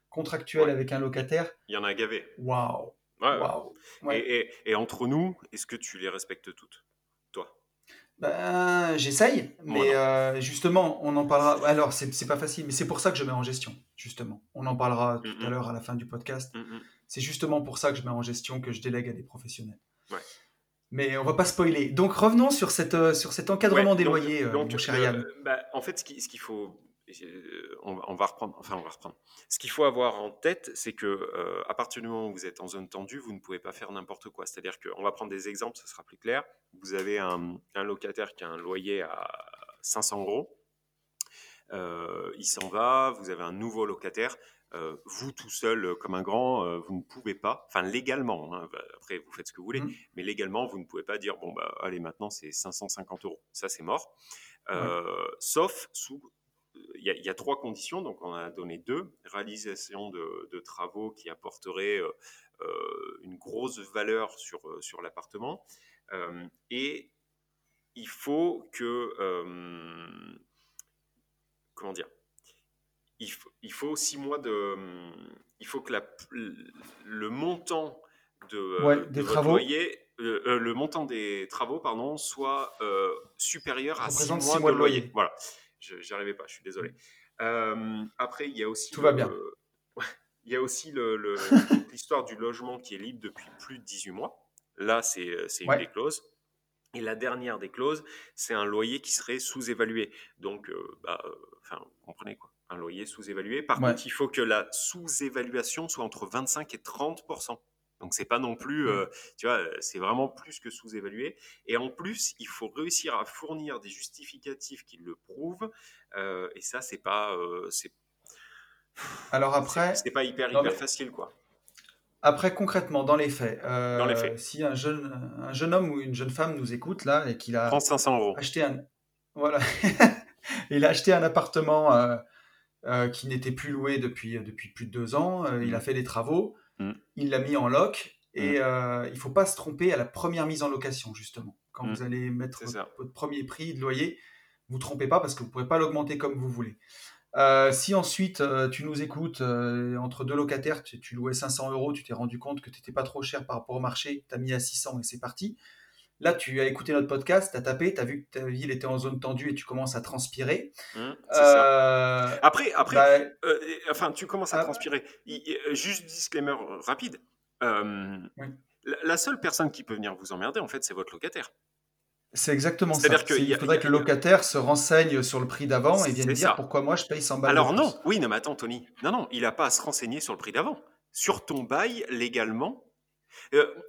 contractuelles avec un locataire, il y en a gavé. Waouh. Ouais, Et, et, entre nous, est-ce que tu les respectes toutes, toi? Ben, j'essaye, mais euh, justement, on en parlera. Alors, c'est pas facile, mais c'est pour ça que je mets en gestion, justement. On en parlera tout à l'heure à la fin du podcast. C'est justement pour ça que je mets en gestion, que je délègue à des professionnels. Mais on va pas spoiler. Donc revenons sur, cette, sur cet encadrement des loyers, mon cher Yann. Bah, en fait, ce qu'il faut on, va reprendre, enfin on va reprendre. Ce qu'il faut avoir en tête, c'est que euh, à partir du moment où vous êtes en zone tendue, vous ne pouvez pas faire n'importe quoi. C'est-à-dire qu'on va prendre des exemples, ça sera plus clair. Vous avez un, locataire qui a un loyer à 500 euros, euh, il s'en va, vous avez un nouveau locataire. Euh, vous tout seul, comme un grand, vous ne pouvez pas, enfin légalement, hein, après vous faites ce que vous voulez, mmh. mais légalement vous ne pouvez pas dire bon bah allez maintenant c'est 550 euros, ça c'est mort, sauf sous il y, a trois conditions, donc on a donné deux. Réalisation de, travaux qui apporteraient euh, euh, une grosse valeur sur, euh, sur l'appartement. et il faut que... comment dire il faut, il faut, six mois de... Il faut que la, le montant de, des travaux. le montant des travaux pardon, soit supérieur à six mois, de loyer. Voilà. Je arrivais pas, je suis désolé. Euh, après, il y a aussi. Tout va bien. il y a aussi l'histoire du logement qui est libre depuis plus de 18 mois. Là, c'est une des clauses. Et la dernière des clauses, c'est un loyer qui serait sous-évalué. Donc, euh, bah, euh, enfin, vous comprenez quoi Un loyer sous-évalué. Par contre, il faut que la sous-évaluation soit entre 25 et 30 donc c'est pas non plus, euh, tu vois, c'est vraiment plus que sous-évalué. Et en plus, il faut réussir à fournir des justificatifs qui le prouvent. Euh, et ça, c'est pas, euh, c'est. Alors après, c'est pas hyper hyper facile quoi. Après concrètement, dans les faits, dans les faits. si un jeune, un jeune homme ou une jeune femme nous écoute là et qu'il a 500 euros. acheté un, voilà, il a acheté un appartement qui n'était plus loué depuis depuis plus de deux ans. Il a mmh. fait des travaux. Mm. Il l'a mis en loc. Et mm. euh, il ne faut pas se tromper à la première mise en location, justement. Quand mm. vous allez mettre votre, premier prix de loyer, vous ne trompez pas parce que vous ne pourrez pas l'augmenter comme vous voulez. Euh, si ensuite euh, tu nous écoutes entre deux locataires, tu, louais 500 euros, tu t'es rendu compte que tu n'étais pas trop cher par rapport au marché, tu as mis à 600 et c'est parti. Là, tu as écouté notre podcast, tu as tapé, tu as vu que ta ville était en zone tendue et tu commences à transpirer. Euh, après, après bah, euh, enfin, tu commences à ah. transpirer. Euh, juste disclaimer rapide. la, seule personne qui peut venir vous emmerder, en fait, c'est votre locataire. C'est exactement ça. Que il faudrait que le locataire se renseigne sur le prix d'avant et vienne dire pourquoi moi je paye 100 balles. Alors non, oui, non, mais attends, Tony. Non, non, il n'a pas à se renseigner sur le prix d'avant. Sur ton bail, légalement,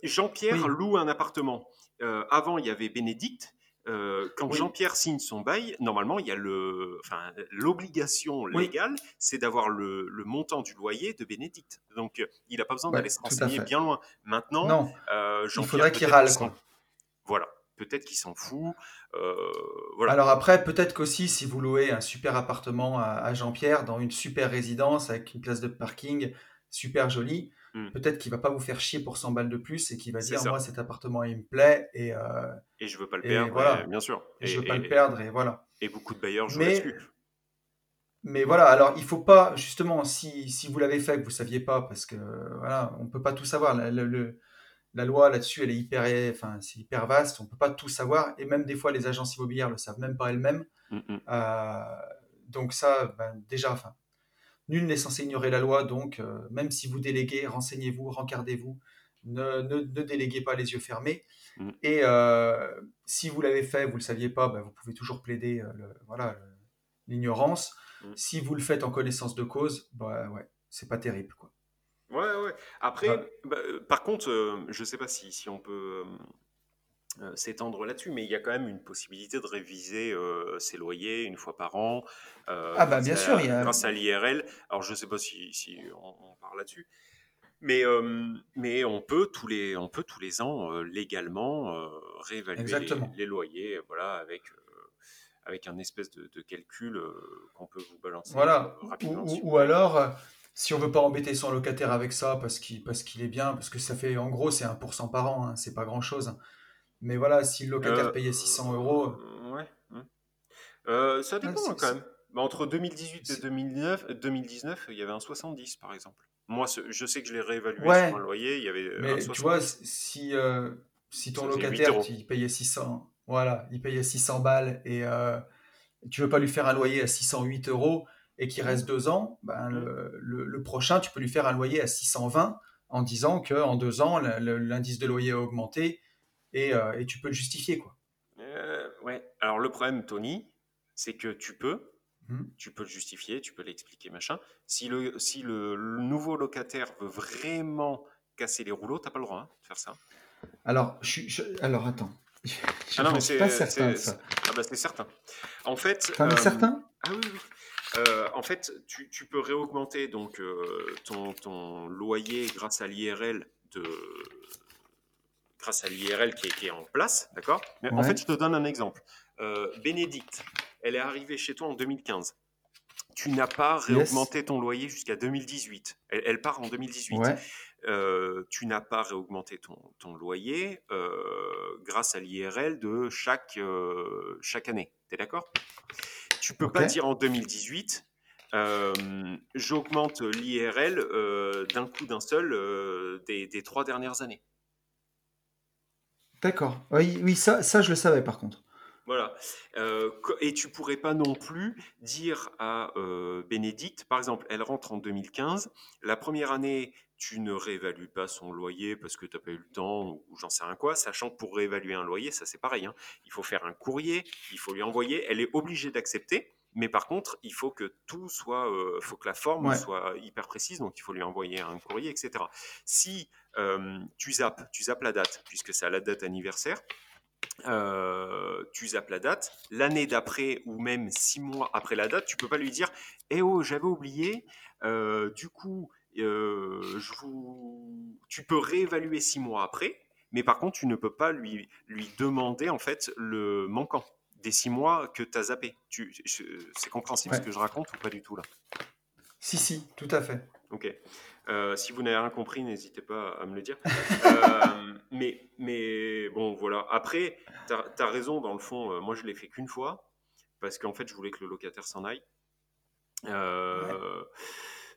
Jean-Pierre loue un appartement. Euh, avant, il y avait Bénédicte. Euh, quand Jean-Pierre signe son bail, normalement, il y a le, enfin, l'obligation légale, c'est d'avoir le, montant du loyer de Bénédicte. Donc, euh, il n'a pas besoin d'aller se renseigner bien loin. Maintenant, non. il faudrait qu'il râle. Voilà, peut-être qu'il s'en fout. voilà. Alors après, peut-être qu'aussi, si vous louez un super appartement à Jean-Pierre dans une super résidence avec une place de parking super jolie, Hmm. Peut-être qu'il va pas vous faire chier pour 100 balles de plus et qu'il va dire moi cet appartement il me plaît et euh, et je veux pas le perdre voilà. bien sûr. Et, je veux pas le perdre et voilà. et beaucoup de bailleurs jouent là-dessus. mais voilà alors il faut pas justement si, si vous l'avez fait que vous saviez pas parce que voilà on peut pas tout savoir. La, loi là-dessus elle est hyper enfin c'est hyper vaste. On peut pas tout savoir et même des fois les agences immobilières le savent même pas elles-mêmes. Hmm, hmm. euh, donc ça ben, déjà enfin Nul n'est censé ignorer la loi, donc euh, même si vous déléguez, renseignez-vous, rencardez-vous, ne, ne, déléguez pas les yeux fermés. Mm. Et euh, si vous l'avez fait, vous ne le saviez pas, bah, vous pouvez toujours plaider euh, voilà, l'ignorance. Mm. Si vous le faites en connaissance de cause, bah, ouais, c'est pas terrible. Quoi. Ouais, ouais. Après, bah, par contre, je ne sais pas si, si on peut s'étendre là-dessus, mais il y a quand même une possibilité de réviser euh, ses loyers une fois par an. Euh, ah bah bien sûr, il y a... grâce à l'IRL. Alors je ne sais pas si, si on, parle là-dessus, mais, mais on, peut tous les, on peut tous les ans légalement réévaluer les, loyers voilà, avec, avec un espèce de, calcul qu'on peut vous balancer voilà. rapidement. Ou, ou, alors, si on veut pas embêter son locataire avec ça parce qu'il parce qu'il est bien, parce que ça fait en gros c'est 1% par an, hein, c'est pas grand-chose. Mais voilà, si le locataire euh, payait 600 euros. Euh, ouais. Euh, ça dépend hein, quand même. Bah, entre 2018 et 2009, 2019, il y avait un 70 par exemple. Moi, je sais que je l'ai réévalué sur un loyer, il y avait Mais tu vois, si, si ton locataire il payait 600, voilà, il payait 600 balles et tu veux pas lui faire un loyer à 608 euros et qu'il reste deux ans, ben, mmh. le, le, prochain, tu peux lui faire un loyer à 620 en disant qu'en deux ans, l'indice de loyer a augmenté et, et tu peux le justifier. Quoi. ouais. Alors le problème, Tony, c'est que tu peux, mmh. tu peux le justifier, tu peux l'expliquer, machin. Si le, si le, nouveau locataire veut vraiment casser les rouleaux, tu n'as pas le droit hein, de faire ça. Alors, je, alors attends. Je ah non, mais c'est pas certain ça. Ah bah c'est certain. En fait. T'en es certain? Ah oui, oui. Euh, en fait, tu, tu, peux réaugmenter donc euh, ton, ton, loyer grâce à l'IRL de grâce à l'IRL qui, qui, est en place, d'accord? Mais en fait, je te donne un exemple. Euh, Bénédicte, elle est arrivée chez toi en 2015. Tu n'as pas réaugmenté ton loyer jusqu'à 2018. Elle, elle, part en 2018. Euh, tu n'as pas réaugmenté ton, ton loyer euh, grâce à l'IRL de chaque, euh, chaque année. Tu es d'accord? Tu peux pas dire en 2018, j'augmente l'IRL d'un coup d'un seul des, des, trois dernières années. D'accord. Oui, oui ça, ça, je le savais par contre. Voilà. et tu pourrais pas non plus dire à Bénédicte, par exemple, elle rentre en 2015, la première année, tu ne réévalues pas son loyer parce que tu n'as pas eu le temps ou j'en sais rien quoi, sachant que pour réévaluer un loyer, ça c'est pareil. Hein. Il faut faire un courrier, il faut lui envoyer, elle est obligée d'accepter. Mais par contre, il faut que tout soit, faut que la forme soit hyper précise, donc il faut lui envoyer un courrier, etc. Si tu zappes, tu zappes la date, puisque c'est à la date anniversaire, euh, tu zappes la date. L'année d'après ou même six mois après la date, tu peux pas lui dire Eh oh, j'avais oublié. Euh, du coup, euh, je vous... tu peux réévaluer six mois après, mais par contre, tu ne peux pas lui, lui demander en fait le manquant des six mois que tu as zappé. Tu, c'est compréhensible ce que je raconte ou pas du tout là? Si, si, tout à fait. Ok. Euh, si vous n'avez rien compris, n'hésitez pas à me le dire. Euh, mais, mais bon, voilà. Après, tu as, raison, dans le fond, euh, moi je l'ai fait qu'une fois, parce qu'en fait, je voulais que le locataire s'en aille.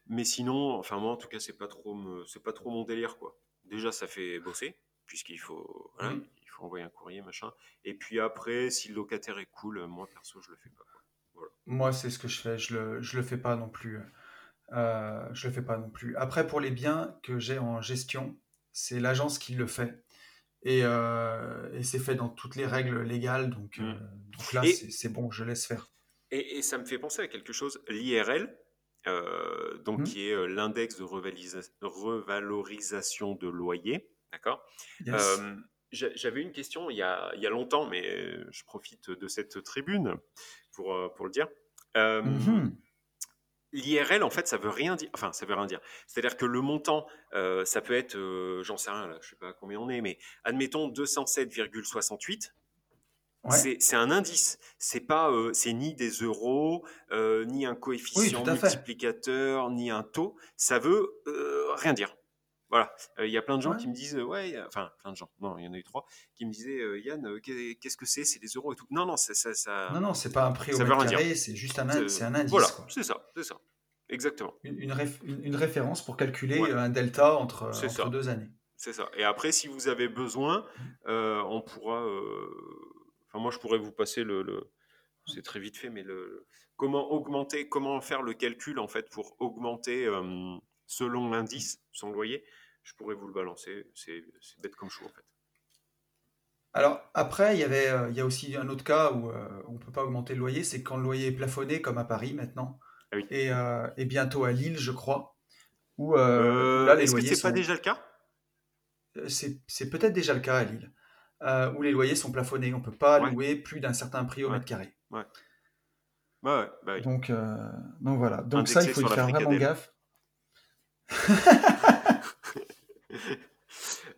Mais sinon, enfin moi en tout cas, c'est pas trop, c'est pas trop mon délire quoi. Déjà, ça fait bosser puisqu'il faut, il faut envoyer un courrier machin. Et puis après, si le locataire est cool, moi perso, je le fais pas. Moi, c'est ce que je fais. Je le, je le fais pas non plus. Euh, je le fais pas non plus. Après, pour les biens que j'ai en gestion, c'est l'agence qui le fait. Et, euh, et c'est fait dans toutes les règles légales. Donc, euh, mmh. donc là, c'est bon, je laisse faire. Et, et, ça me fait penser à quelque chose. L'IRL, euh, donc mmh. qui est l'index de revalorisation de loyer. D'accord? J'avais une question il y, a, il y, a, longtemps, mais je profite de cette tribune pour, pour le dire. Mmh L'IRL, en fait, ça veut rien dire. Enfin, ça veut rien dire. C'est-à-dire que le montant, euh, ça peut être, euh, j'en sais rien, là, je sais pas combien on est, mais admettons 207,68. C'est un indice. C'est pas, euh, c'est ni des euros, ni un coefficient multiplicateur, ni un taux. Ça veut rien dire. Voilà. Il y a plein de gens qui me disent, ouais, enfin, plein de gens. Non, il y en a eu trois qui me disaient, Yann, qu'est-ce que c'est? C'est des euros et tout. Non, non, ça, ça, non, non, c'est pas un prix au mètre carré, c'est juste un, c'est un indice. Voilà, c'est ça, c'est ça. Exactement. Une, une, référence pour calculer un delta entre, entre deux années. C'est ça. Et après, si vous avez besoin, on pourra. Enfin, moi, je pourrais vous passer le. le... C'est très vite fait, mais le comment augmenter, comment faire le calcul en fait pour augmenter selon l'indice, son loyer, je pourrais vous le balancer. C'est bête comme chou, en fait. Alors, après, il y, avait, euh, il y a aussi un autre cas où euh, on ne peut pas augmenter le loyer, c'est quand le loyer est plafonné, comme à Paris maintenant, ah et, euh, et, bientôt à Lille, je crois. Où, là, les Est-ce que ce pas déjà le cas? C'est peut-être déjà le cas à Lille, où les loyers sont plafonnés. On ne peut pas louer plus d'un certain prix au mètre carré. Ouais. Bah donc, donc voilà. Donc ça, il faut y faire vraiment gaffe.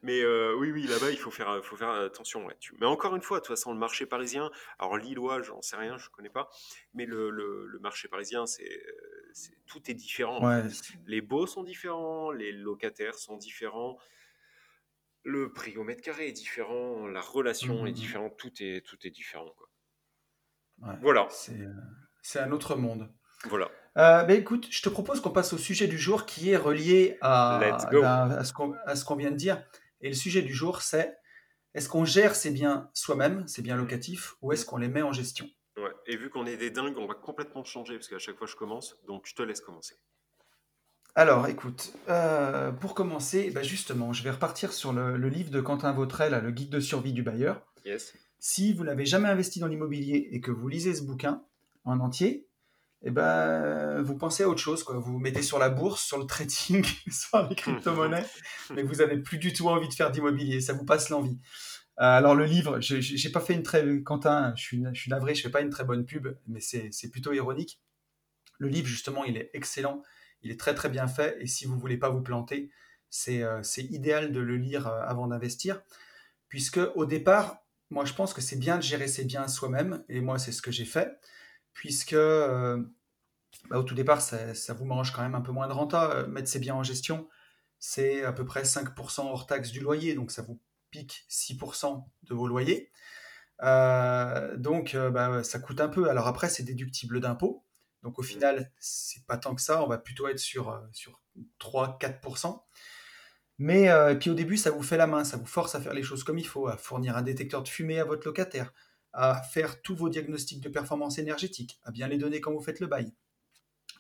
Mais euh, oui, oui, là-bas, il faut faire, faut faire attention. Ouais. Mais encore une fois, de toute façon, le marché parisien, alors lillois, j'en sais rien, je connais pas, mais le, le, marché parisien, c'est, tout est différent. Les baux sont différents, les locataires sont différents, le prix au mètre carré est différent, la relation est mmh, différente, tout est, tout est différent. Quoi. voilà. Euh, c'est un autre monde. Voilà. Euh, ben, écoute, je te propose qu'on passe au sujet du jour qui est relié à, ben, à ce qu'on vient de dire. Et le sujet du jour, c'est est-ce qu'on gère ses biens soi-même, ses biens locatifs, ou est-ce qu'on les met en gestion? Et vu qu'on est des dingues, on va complètement changer parce qu'à chaque fois je commence, donc je te laisse commencer. Alors, écoute, euh, pour commencer, bah, justement, je vais repartir sur le, livre de Quentin Vautrel, Le guide de survie du bailleur. Yes. Si vous n'avez jamais investi dans l'immobilier et que vous lisez ce bouquin en entier, eh ben, vous pensez à autre chose. Quoi. Vous vous mettez sur la bourse, sur le trading, sur les crypto-monnaies, mais vous n'avez plus du tout envie de faire d'immobilier. Ça vous passe l'envie. Euh, alors, le livre, je n'ai pas fait une très. Quentin, je suis, je suis navré, je ne fais pas une très bonne pub, mais c'est plutôt ironique. Le livre, justement, il est excellent. Il est très, très bien fait. Et si vous ne voulez pas vous planter, c'est euh, idéal de le lire euh, avant d'investir. Puisque, au départ, moi, je pense que c'est bien de gérer ses biens soi-même. Et moi, c'est ce que j'ai fait puisque euh, bah, au tout départ, ça, vous mange quand même un peu moins de renta. Euh, mettre ses biens en gestion, c'est à peu près 5% hors taxe du loyer, donc ça vous pique 6% de vos loyers. Euh, donc bah, ça coûte un peu. Alors après, c'est déductible d'impôts. Donc au final, c'est pas tant que ça, on va plutôt être sur, sur 3-4%. Mais puis au début, ça vous fait la main, ça vous force à faire les choses comme il faut, à fournir un détecteur de fumée à votre locataire, à faire tous vos diagnostics de performance énergétique, à bien les donner quand vous faites le bail.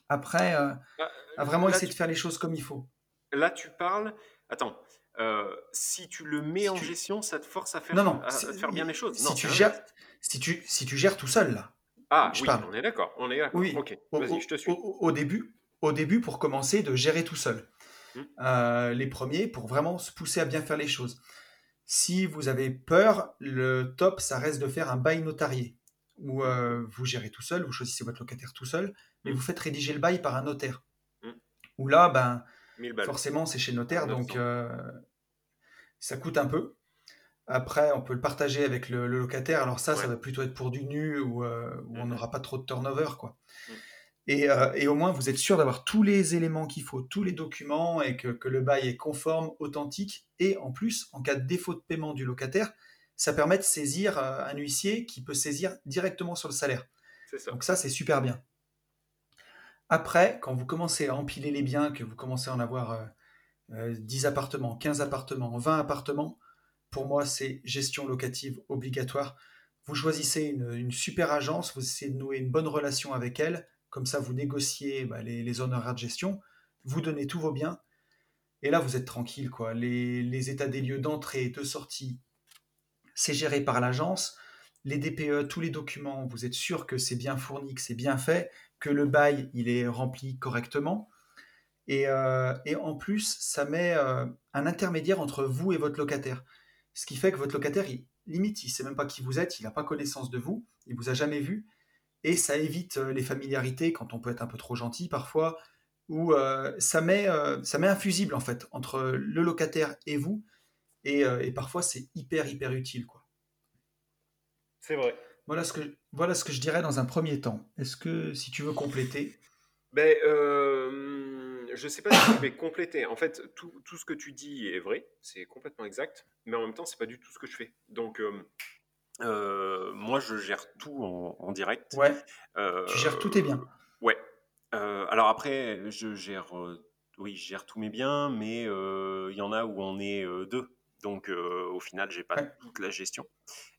Après, euh, bah, à vraiment essayer de faire les choses comme il faut. Là, tu parles. Attends, euh, si tu le mets en gestion, ça te force à faire, faire bien les choses. Si, tu gères, si, tu, si tu gères tout seul, là. Ah, oui, on est d'accord. On est d'accord. Oui, ok. Vas-y, je te suis. Au, début, au début, pour commencer, de gérer tout seul. Hum. Euh, les premiers, pour vraiment se pousser à bien faire les choses. Si vous avez peur, le top, ça reste de faire un bail notarié, où euh, vous gérez tout seul, vous choisissez votre locataire tout seul, mais vous faites rédiger le bail par un notaire. Mmh. Où là, ben, forcément, c'est chez le notaire, donc euh, ça coûte un peu. Après, on peut le partager avec le, locataire. Alors ça, ça va plutôt être pour du nu, où, euh, on mmh n'aura pas trop de turnover, quoi. Euh, et, au moins, vous êtes sûr d'avoir tous les éléments qu'il faut, tous les documents, et que, le bail est conforme, authentique. Et en plus, en cas de défaut de paiement du locataire, ça permet de saisir euh, un huissier qui peut saisir directement sur le salaire. Donc ça, c'est super bien. Après, quand vous commencez à empiler les biens, que vous commencez à en avoir 10 euh, appartements, 15 appartements, 20 appartements, pour moi, c'est gestion locative obligatoire. Vous choisissez une, une super agence, vous essayez de nouer une bonne relation avec elle, comme ça, vous négociez bah, les, honoraires de gestion, vous donnez tous vos biens, et là, vous êtes tranquille. quoi. Les, états des lieux d'entrée et de sortie, c'est géré par l'agence. Les DPE, tous les documents, vous êtes sûr que c'est bien fourni, que c'est bien fait, que le bail, il est rempli correctement. Et, euh, en plus, ça met euh, un intermédiaire entre vous et votre locataire. Ce qui fait que votre locataire, limite, il ne sait même pas qui vous êtes, il n'a pas connaissance de vous, il vous a jamais vu et ça évite euh, les familiarités quand on peut être un peu trop gentil parfois, ou euh, ça, met, euh, ça met un fusible en fait entre le locataire et vous, et, parfois c'est hyper hyper utile quoi. C'est vrai. Voilà ce, que, voilà ce que je dirais dans un premier temps. Est-ce que si tu veux compléter? Ben, Je ne sais pas si je vais compléter. En fait, tout, tout, ce que tu dis est vrai, c'est complètement exact, mais en même temps, c'est pas du tout ce que je fais. Donc, euh, moi, je gère tout en, direct. Ouais. tu gères tous tes biens. Euh, ouais. Euh, alors après, je gère, oui, je gère tous mes biens, mais il y en a où on est deux. Donc au final, j'ai pas toute la gestion,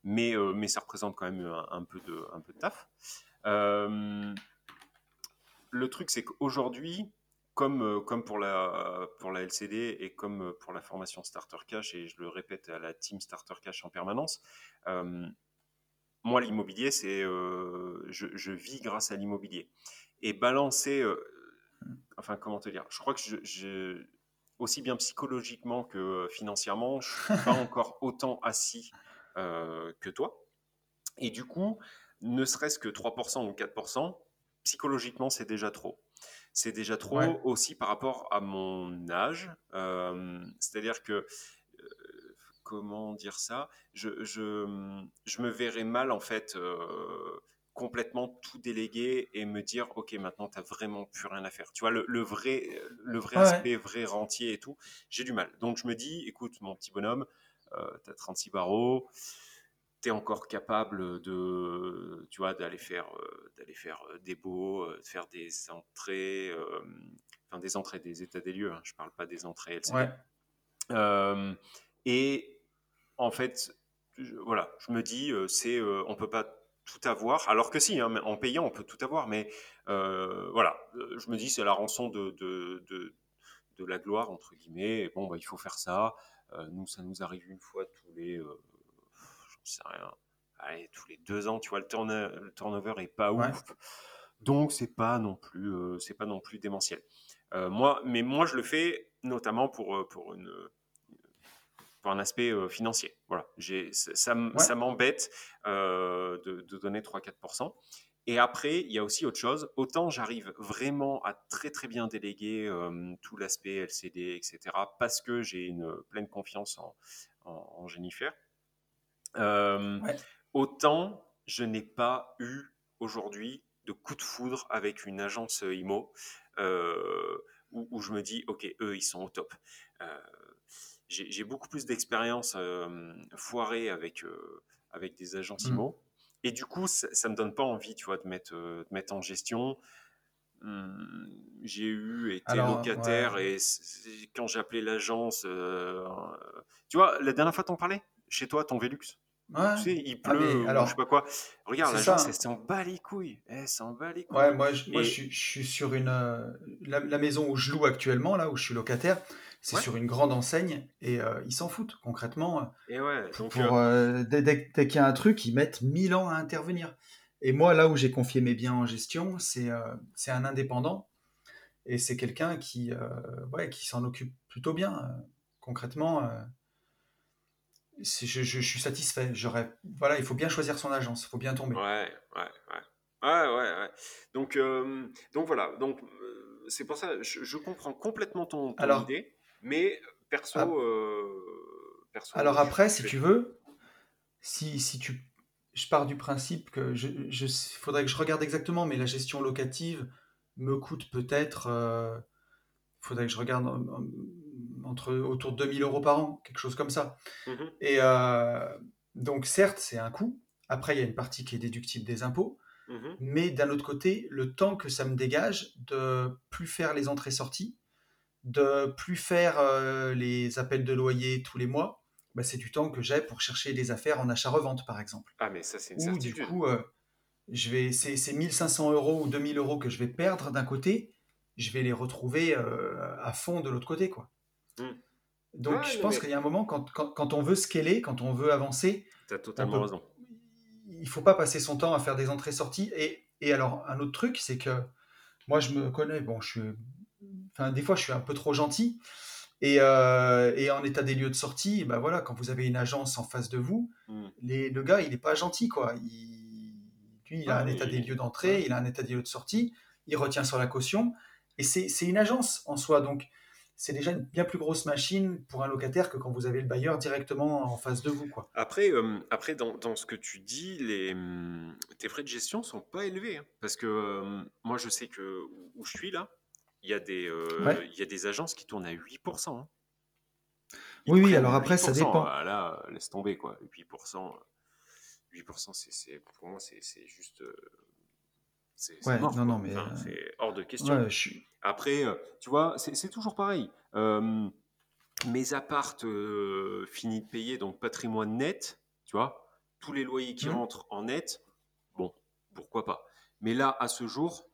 mais mais ça représente quand même un, peu de un peu de taf. le truc, c'est qu'aujourd'hui, comme, euh, comme pour, la, pour la LCD et comme euh, pour la formation Starter Cash, et je le répète à la team Starter Cash en permanence, euh, moi, l'immobilier, c'est je, je, vis grâce à l'immobilier. Et balancer, enfin, comment te dire, je crois que je, aussi bien psychologiquement que financièrement, je ne suis pas encore autant assis que toi. Et du coup, ne serait-ce que 3% ou 4%, psychologiquement, c'est déjà trop c'est déjà trop aussi par rapport à mon âge. Euh, c'est-à-dire que, euh, comment dire ça? Je, je, je, me verrais mal, en fait, euh, complètement tout déléguer et me dire, OK, maintenant, tu n'as vraiment plus rien à faire. Tu vois, le, vrai, le vrai aspect, vrai rentier et tout, j'ai du mal. Donc, je me dis, écoute, mon petit bonhomme, tu as 36 barreaux tu es encore capable de, tu vois, d'aller faire, euh, d'aller faire euh, des beaux, euh, faire des entrées, enfin des entrées des états des lieux. Hein, je parle pas des entrées etc. et en fait, voilà, je me dis, c'est, on peut pas tout avoir, alors que si, hein, en payant, on peut tout avoir, mais voilà, je me dis, c'est la rançon de, de, de la gloire, entre guillemets. bon, bah, il faut faire ça. nous, ça nous arrive une fois tous les. Sais rien. Allez, tous les deux ans, tu vois, le, le turnover est pas ouf. Donc, c'est pas non plus, c'est pas non plus démentiel. moi, mais moi, je le fais notamment pour, pour une pour un aspect financier. Voilà, ça, ça m'embête de, de, donner 3-4%. Et après, il y a aussi autre chose. Autant j'arrive vraiment à très très bien déléguer tout l'aspect LCD, etc., parce que j'ai une pleine confiance en, en, Jennifer. Autant je n'ai pas eu aujourd'hui de coup de foudre avec une agence IMO où, où, je me dis, ok, eux, ils sont au top j'ai beaucoup plus d'expérience foirée avec, avec des agences mmh. IMO. Et du coup, ça, ne me donne pas envie, tu vois, de mettre, de mettre en gestion. Mmh, j'ai eu été locataire et quand j'ai appelé l'agence, tu vois, la dernière fois t'en parlais? Chez toi, ton Velux. Ouais. Tu sais, il ah, pleut, alors, je sais pas quoi. Regarde, l'agence, elle s'en bat les couilles. Elle s'en bat les couilles. Ouais, moi, je, moi, je, suis, sur une. la, la, maison où je loue actuellement, là, où je suis locataire, c'est sur une grande enseigne et euh, ils s'en foutent concrètement. Et ouais, donc, pour, euh, dès, qu'il y a un truc, ils mettent 1000 ans à intervenir. Et moi, là où j'ai confié mes biens en gestion, c'est euh, c'est un indépendant et c'est quelqu'un qui, ouais, qui s'en occupe plutôt bien. concrètement, je, suis satisfait. Voilà, il faut bien choisir son agence, il faut bien tomber. Ouais, ouais, ouais. Ouais, ouais, ouais. Donc, donc voilà. Donc, c'est pour ça, je, je, comprends complètement ton, ton idée. Mais perso, ah. euh, perso Alors après, si tu veux, si, si tu, je pars du principe que je, je, faudrait que je regarde exactement, mais la gestion locative me coûte peut-être, il euh, faudrait que je regarde entre autour de 2000 euros par an, quelque chose comme ça. Mmh Et euh, donc certes, c'est un coût. Après, il y a une partie qui est déductible des impôts. Mmh mais d'un autre côté, le temps que ça me dégage de plus faire les entrées-sorties, de plus faire euh, les appels de loyer tous les mois, bah, c'est du temps que j'ai pour chercher des affaires en achat-revente, par exemple. Ah, mais ça, c'est une certitude. du coup, euh, je vais, c'est, 1500 euros ou 2000 euros que je vais perdre d'un côté, je vais les retrouver euh, à fond de l'autre côté, quoi. Mmh. Donc, je pense qu'il y a un moment, quand, quand, quand, on veut scaler, quand on veut avancer, as totalement raison. Il faut pas passer son temps à faire des entrées-sorties. Et, et alors, un autre truc, c'est que moi, je me connais, bon, je suis Enfin, des fois, je suis un peu trop gentil. Et, euh, et, en état des lieux de sortie, ben voilà, quand vous avez une agence en face de vous, hmm. les, le gars, il n'est pas gentil, quoi. Il, lui, il a un état des lieux d'entrée, il a un état des lieux de sortie, il retient sur la caution, et c'est une agence en soi, donc c'est déjà une bien plus grosse machine pour un locataire que quand vous avez le bailleur directement en face de vous, quoi. Après, euh, après dans, dans, ce que tu dis, les, hum, tes frais de gestion sont pas élevés, hein, parce que euh, moi, je sais que où je suis là, il y, a des, euh, il y a des agences qui tournent à 8%. Hein. Oui, oui, alors après, ça dépend. Ah, là, laisse tomber, quoi. 8%, 8% c'est, pour moi, c'est, juste. Euh, c'est, ouais, non, non, mais. Euh, c'est hors de question. Après, tu vois, c'est, toujours pareil. mes appartes finis de payer, donc patrimoine net, tu vois, tous les loyers qui mmh. rentrent en net, bon, pourquoi pas. Mais là, à ce jour,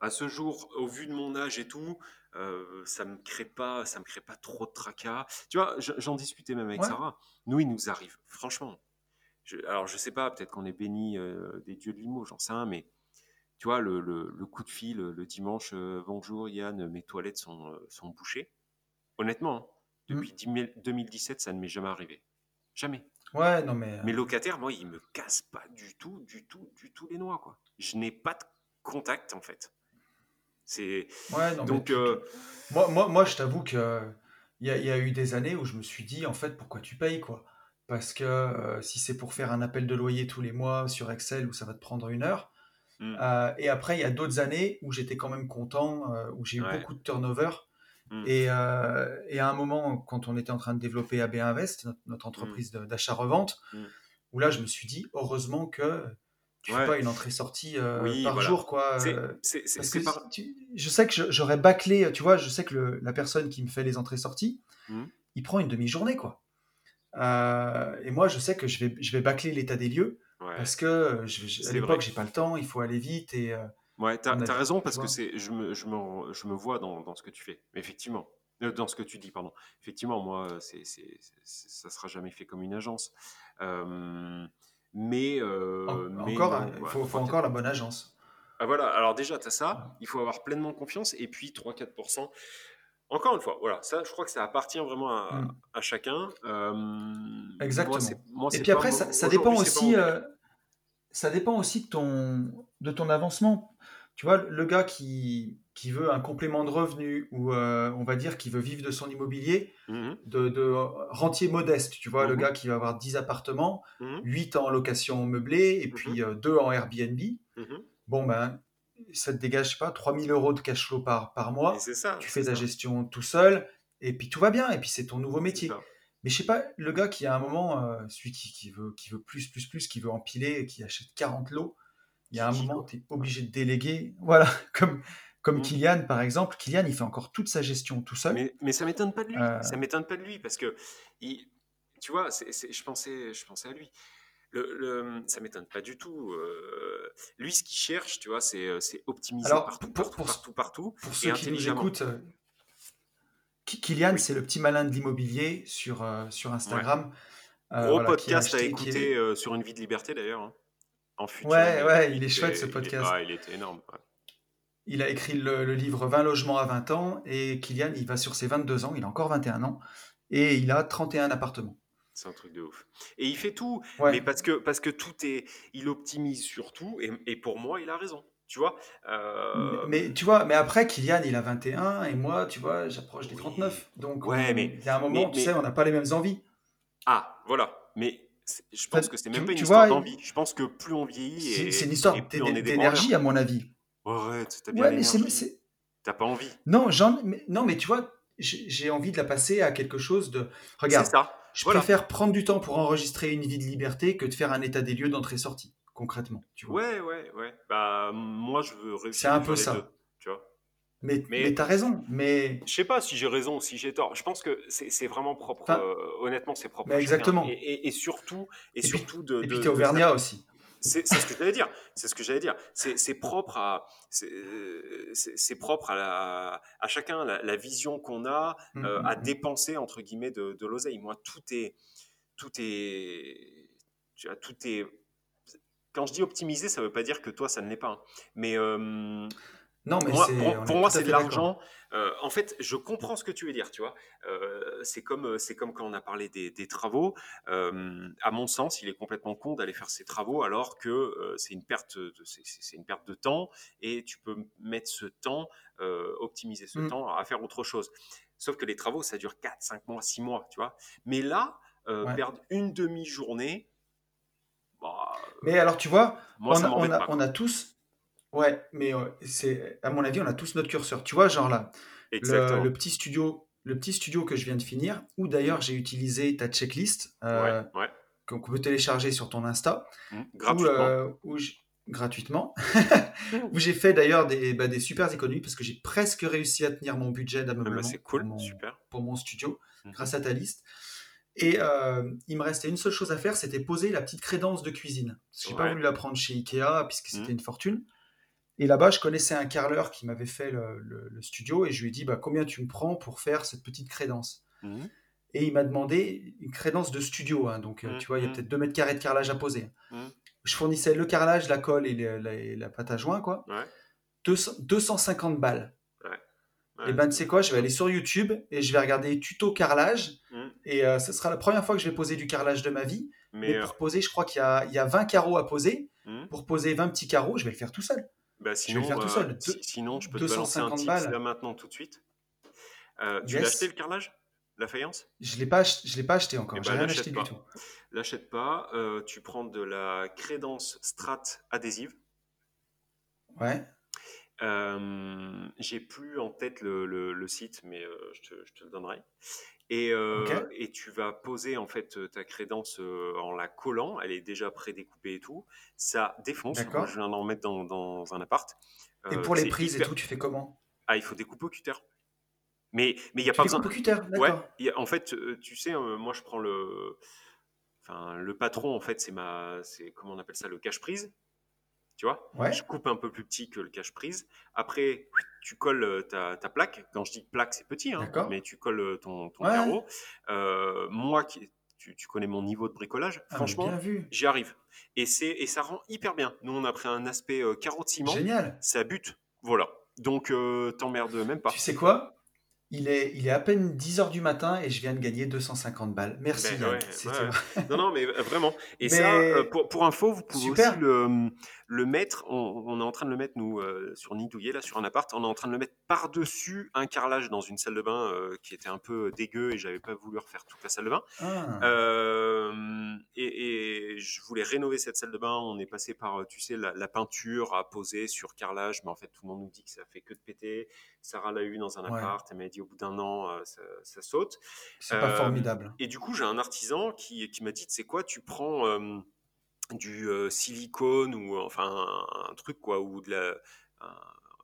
à ce jour, au vu de mon âge et tout, euh, ça me crée pas, ça me crée pas trop de tracas. Tu vois, j'en discutais même avec Sarah. Nous, il nous arrive, franchement. alors, je sais pas, peut-être qu'on est béni euh, des dieux de l'IMO, j'en sais un, mais tu vois, le, coup de fil le dimanche, euh, bonjour Yann, mes toilettes sont, sont bouchées. Honnêtement, hein, mm. depuis 2017, ça ne m'est jamais arrivé. Jamais. Ouais, non mais. Mes locataires, moi, ils me cassent pas du tout, du tout, du tout les noix, quoi. Je n'ai pas de contact, en fait. C'est ouais, donc euh, moi, moi, moi, je t'avoue que il y, y, a eu des années où je me suis dit en fait pourquoi tu payes quoi? Parce que euh, si c'est pour faire un appel de loyer tous les mois sur Excel où ça va te prendre une heure. Mmh. Euh, et après il y a d'autres années où j'étais quand même content, où j'ai eu beaucoup de turnover. Mmh. Et, et, à un moment quand on était en train de développer AB Invest, notre, mmh. entreprise d'achat-revente, où là je me suis dit heureusement que tu fais pas une entrée-sortie euh, par jour, quoi. Euh, je sais que j'aurais bâclé, tu vois, je sais que la personne qui me fait les entrées-sorties, il prend une demi-journée, quoi. Euh, et moi, je sais que je vais, je vais bâcler l'état des lieux parce que je, à l'époque, j'ai pas le temps, il faut aller vite et, Ouais, tu as, raison parce que c'est, je, me, je, me, je me vois dans, dans, ce que tu fais, effectivement. Euh, dans ce que tu dis, pardon. Effectivement, moi, c'est, c'est, ça sera jamais fait comme une agence. Euh, mais, euh, mais, Encore, il faut, faut encore la bonne agence. Ah, voilà, alors déjà, tu as ça, il faut avoir pleinement confiance, et puis 3-4%. Encore une fois, voilà, ça, je crois que ça appartient vraiment à, à chacun. Exactement. et puis après, ça, ça dépend aussi, ça dépend aussi de ton, de ton avancement. Tu vois, le gars qui, qui veut un complément de revenu ou euh, on va dire qui veut vivre de son immobilier, mmh de, de, rentier modeste, tu vois, le mmh gars qui va avoir 10 appartements, 8 mmh en location meublée et puis 2 euh, en Airbnb, bon ben ça te dégage, je sais pas, 3000 euros de cash flow par, par mois, ça, tu fais ta gestion tout seul et puis tout va bien et puis c'est ton nouveau métier. Mais je sais pas, le gars qui à un moment, euh, celui qui, qui, veut, qui veut plus, plus, plus, qui veut empiler, qui achète 40 lots, il y a un moment, tu es obligé de déléguer. Voilà, comme, comme mmh. Kylian, par exemple. Kylian, il fait encore toute sa gestion tout seul. Mais, mais ça m'étonne pas de lui. Euh. Ça m'étonne pas de lui parce que, il, tu vois, je, pensais, je pensais à lui. Le, le, ça m'étonne pas du tout. Euh, lui, ce qu'il cherche, tu vois, c'est, euh, optimiser partout, pour, partout, partout, partout, Pour ceux qui nous écoutent, Kylian, c'est le petit malin de l'immobilier sur, sur Instagram. Gros podcast à écouter sur une vie de liberté d'ailleurs. Hein. En futur, ouais, ouais, il est chouette ce podcast. Il, ah, il était énorme. Il a écrit le, livre 20 logements à 20 ans et Kylian, il va sur ses 22 ans, il a encore 21 ans et il a 31 appartements. C'est un truc de ouf. Et il fait tout, mais parce que, parce que tout est. Il optimise sur tout et, et pour moi, il a raison. Tu vois euh, mais, tu vois, mais après, Kylian, il a 21 et moi, tu vois, j'approche des 39. Donc, ouais, mais, il y a un moment, tu sais, on n'a pas les mêmes envies. Ah, voilà. Mais je pense que c'est même pas une histoire d'envie. Je pense que plus on vieillit. C'est une histoire d'énergie, à mon avis. Arrête, t'as bien ouais, T'as pas envie. Non, mais, non, mais tu vois, j'ai envie de la passer à quelque chose de. Regarde, ça. Je préfère prendre du temps pour enregistrer une vie de liberté que de faire un état des lieux d'entrée-sortie, concrètement. Tu vois. Ouais, ouais, ouais. Bah, moi, je veux réussir. C'est un peu ça. tu vois. Mais, mais, t'as raison. Mais je sais pas si j'ai raison ou si j'ai tort. Je pense que c'est vraiment propre. Euh, honnêtement, c'est propre. exactement. Et, surtout, et, surtout de. Et puis t'es Auvergnat aussi. C'est ce que j'allais dire. C'est ce que j'allais dire. C'est propre à c'est propre à, la, à chacun la, vision qu'on a euh, mmh, à mmh. dépenser entre guillemets de, de l'oseille. Moi, tout est tout est tu vois, tout est quand je dis optimisé, ça veut pas dire que toi ça ne l'est pas. Hein. Mais euh, non, mais pour, moi, c'est de l'argent. Euh, en fait, je comprends ce que tu veux dire, tu vois. Euh, c'est comme, euh, c'est comme quand on a parlé des, travaux. à mon sens, il est complètement con d'aller faire ces travaux alors que c'est une perte, de, c'est, une perte de temps et tu peux mettre ce temps, optimiser ce mmh. temps à faire autre chose. Sauf que les travaux, ça dure 4, 5 mois, 6 mois, tu vois. Mais là, perdre une demi-journée. Bah, mais alors, tu vois, on, on a tous Ouais, mais c'est à mon avis, on a tous notre curseur. Tu vois, genre là, le, petit studio, le petit studio que je viens de finir, où d'ailleurs j'ai utilisé ta checklist, euh, qu'on peut télécharger sur ton Insta, mmh, gratuitement, où, gratuitement, où j'ai fait d'ailleurs des, bah, des super économies parce que j'ai presque réussi à tenir mon budget d'ameublement bah, cool, pour, mon, super. pour mon studio, mmh. grâce à ta liste. Et il me restait une seule chose à faire, c'était poser la petite crédence de cuisine. Je n'ai pas voulu la prendre chez Ikea puisque c'était mmh. une fortune. Et là-bas, je connaissais un carreleur qui m'avait fait le, studio et je lui ai dit bah, combien tu me prends pour faire cette petite crédence? Mmh. Et il m'a demandé une crédence de studio. Hein, donc, euh, tu vois, il y a mmh. peut-être 2 mètres carrés de carrelage à poser. Mmh. Je fournissais le carrelage, la colle et, la, pâte à joint. Quoi. 250 balles. et ben, tu sais quoi, je vais aller sur YouTube et je vais regarder tuto carrelage. Et euh, ce sera la première fois que je vais poser du carrelage de ma vie. Mais, pour poser, je crois qu'il y, y a, 20 carreaux à poser. Pour poser 20 petits carreaux, je vais le faire tout seul. Bah, sinon, je vais faire tout seul. Euh, sinon, je peux te balancer un tip là maintenant tout de suite. Euh, tu l'as acheté le carrelage La faïence? Je ne l'ai pas, l'ai pas acheté encore. Eh J'ai ben, rien acheté du tout. L'achète pas. Euh, tu prends de la crédence strat adhésive. Ouais. J'ai plus en tête le, le, site, mais je te, je, te, le donnerai. Et, euh, et, tu vas poser en fait ta crédence euh, en la collant, elle est déjà prédécoupée et tout. Ça défonce. Moi, je viens d'en mettre dans, dans, un appart. et pour euh, les prises et tout, tu fais comment? Ah, il faut découper au cutter. Mais mais il y a pas besoin. Au cutter, ouais. en fait, tu sais, moi je prends le, enfin le patron en fait, c'est ma, c'est comment on appelle ça, le cache prise. Tu vois Je coupe un peu plus petit que le cache-prise. Après, tu colles ta, plaque. Quand je dis plaque, c'est petit, hein, mais tu colles ton, ton carreau. moi, qui, tu, connais mon niveau de bricolage. Ah, Franchement, j'y arrive. Et, et ça rend hyper bien. Nous, on a pris un aspect euh, carotte ciment. Génial. Ça bute. Voilà. Donc, euh, t'emmerdes même pas. Tu sais quoi? Il est, il est à peine 10h du matin et je viens de gagner 250 balles. Merci. Ben non, non, mais euh, vraiment. Et ça, euh, pour, pour, info, vous pouvez aussi le, le mettre. On, est en train de le mettre, nous, euh, sur Nidouillé, là, sur un appart. On est en train de le mettre par-dessus un carrelage dans une salle de bain qui était un peu dégueu et j'avais pas voulu refaire toute la salle de bain. Ah. et, et, je voulais rénover cette salle de bain. On est passé par, tu sais, la, la, peinture à poser sur carrelage. Mais en fait, tout le monde nous dit que ça fait que de péter. Sarah l'a eu dans un appart. Elle m'a dit au bout d'un an, euh, ça, saute. C'est pas euh, formidable. Et du coup, j'ai un artisan qui, qui m'a dit, c'est quoi, tu prends euh, du silicone ou enfin un, truc quoi, ou de la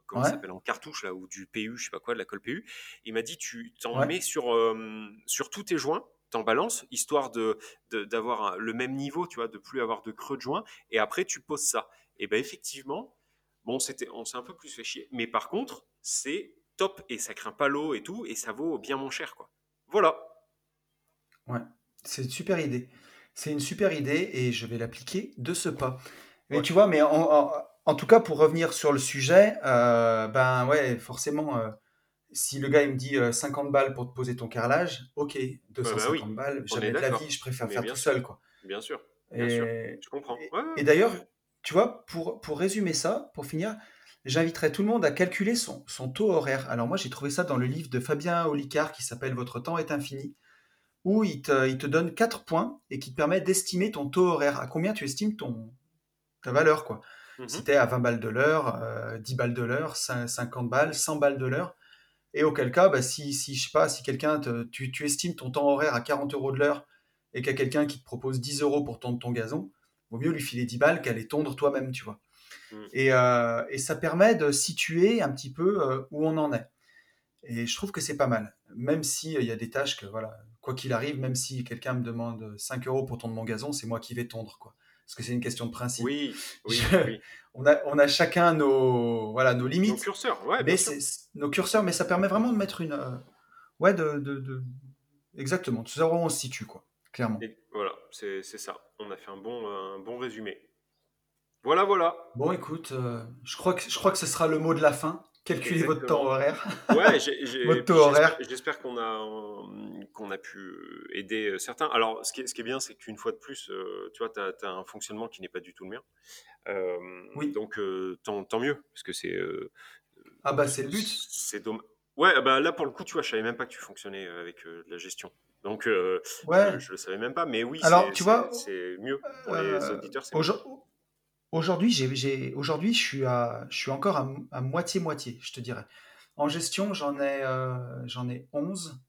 comment ça s'appelle en cartouche là ou du PU, je sais pas quoi, de la colle PU. Il m'a dit tu t'en mets sur sur tous tes joints, t'en balances histoire de d'avoir le même niveau, tu vois, de plus avoir de creux de joints et après tu poses ça. Et ben effectivement, bon c'était on s'est un peu plus fait chier, mais par contre c'est top et ça craint pas l'eau et tout, et ça vaut bien moins cher, quoi. Voilà. Ouais, c'est une super idée. C'est une super idée et je vais l'appliquer de ce pas. Mais tu vois, mais en, tout cas, pour revenir sur le sujet, euh, ben ouais, forcément, euh, si le gars il me dit 50 euh, balles pour te poser ton carrelage, ok, 250 bah balles, jamais de la vie, je préfère faire tout seul, quoi. Bien sûr. Bien sûr. Je comprends. et d'ailleurs, tu vois, pour, pour résumer ça, pour finir, j'inviterai tout le monde à calculer son, taux horaire. Alors moi, j'ai trouvé ça dans le livre de Fabien Olicard qui s'appelle Votre temps est infini, où il te, donne 4 points et qui te permet d'estimer ton taux horaire, à combien tu estimes ton, ta valeur. quoi. Mhm. Si tu es à 20 balles de l'heure, 10 euh, balles de l'heure, 50 balles, 100 balles de l'heure. Et auquel cas, bah, si, si, je sais pas, si quelqu'un, tu, tu, estimes ton temps horaire à 40 euros de l'heure et qu'il y a quelqu'un qui te propose 10 euros pour tondre ton gazon, vaut mieux lui filer 10 balles qu'aller tondre toi-même, tu vois. Mm. Euh, et, ça permet de situer un petit peu euh, où on en est. Et je trouve que c'est pas mal. Même s'il il y a des tâches que, voilà, quoi qu'il arrive, même si quelqu'un me demande 5 euros pour tondre mon gazon, c'est moi qui vais tondre, quoi. Parce que c'est une question de principe. Oui, oui, On, a, on a chacun nos, voilà, nos limites. Nos curseurs, ouais. Mais nos curseurs, mais ça permet vraiment de mettre une. Euh, ouais, de, de, Exactement, de savoir où on se situe, quoi, clairement. voilà, c'est ça. On a fait un bon, un bon résumé. Voilà, voilà. Bon, écoute, euh, je, crois que, je crois que ce sera le mot de la fin. Calculez votre temps horaire. Ouais, votre taux horaire. J'espère qu'on a, qu'on a pu aider euh, certains. Alors, ce qui est, ce qui est bien, c'est qu'une fois de plus, euh, tu vois, tu as, un fonctionnement qui n'est pas du tout le mien. oui. Donc, tant, tant, mieux, parce que c'est. ah, bah, c'est le but. C'est dommage. Ouais, bah là, pour le coup, tu vois, je savais même pas que tu fonctionnais avec la gestion. Donc, ouais. je, ne le savais même pas. Mais oui, Alors, tu vois, c'est mieux pour les auditeurs. Aujourd'hui, j'ai, aujourd'hui, je suis à, je suis encore à, moitié moitié, je te dirais. En gestion, j'en ai, euh, j'en ai 11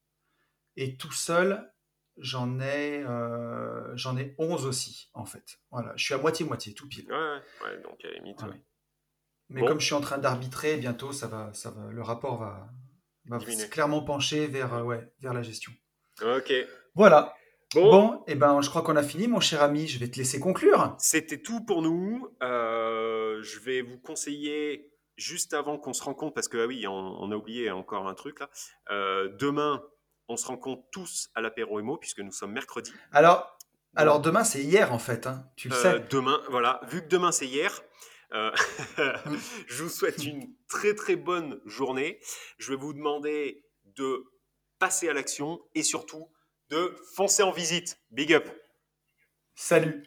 et tout seul, j'en ai, euh, j'en ai 11 aussi, en fait. Voilà, je suis à moitié moitié, tout pile. Ouais, ouais, donc à la limite. Mais comme je suis en train d'arbitrer, bientôt, ça va, ça va, le rapport va, va clairement pencher vers, euh, ouais, vers la gestion. Ok. Voilà. Bon, eh ben, je crois qu'on a fini, mon cher ami. Je vais te laisser conclure. C'était tout pour nous. Euh, je vais vous conseiller juste avant qu'on se rencontre, parce que ah oui, on, a oublié encore un truc là. Euh, demain, on se rencontre tous à l'apéro Emo, puisque nous sommes mercredi. Alors, alors demain, c'est hier en fait. Hein, tu le euh, sais. Demain, voilà. Vu que demain c'est hier. je vous souhaite une très très bonne journée. Je vais vous demander de passer à l'action et surtout de foncer en visite. Big up. Salut.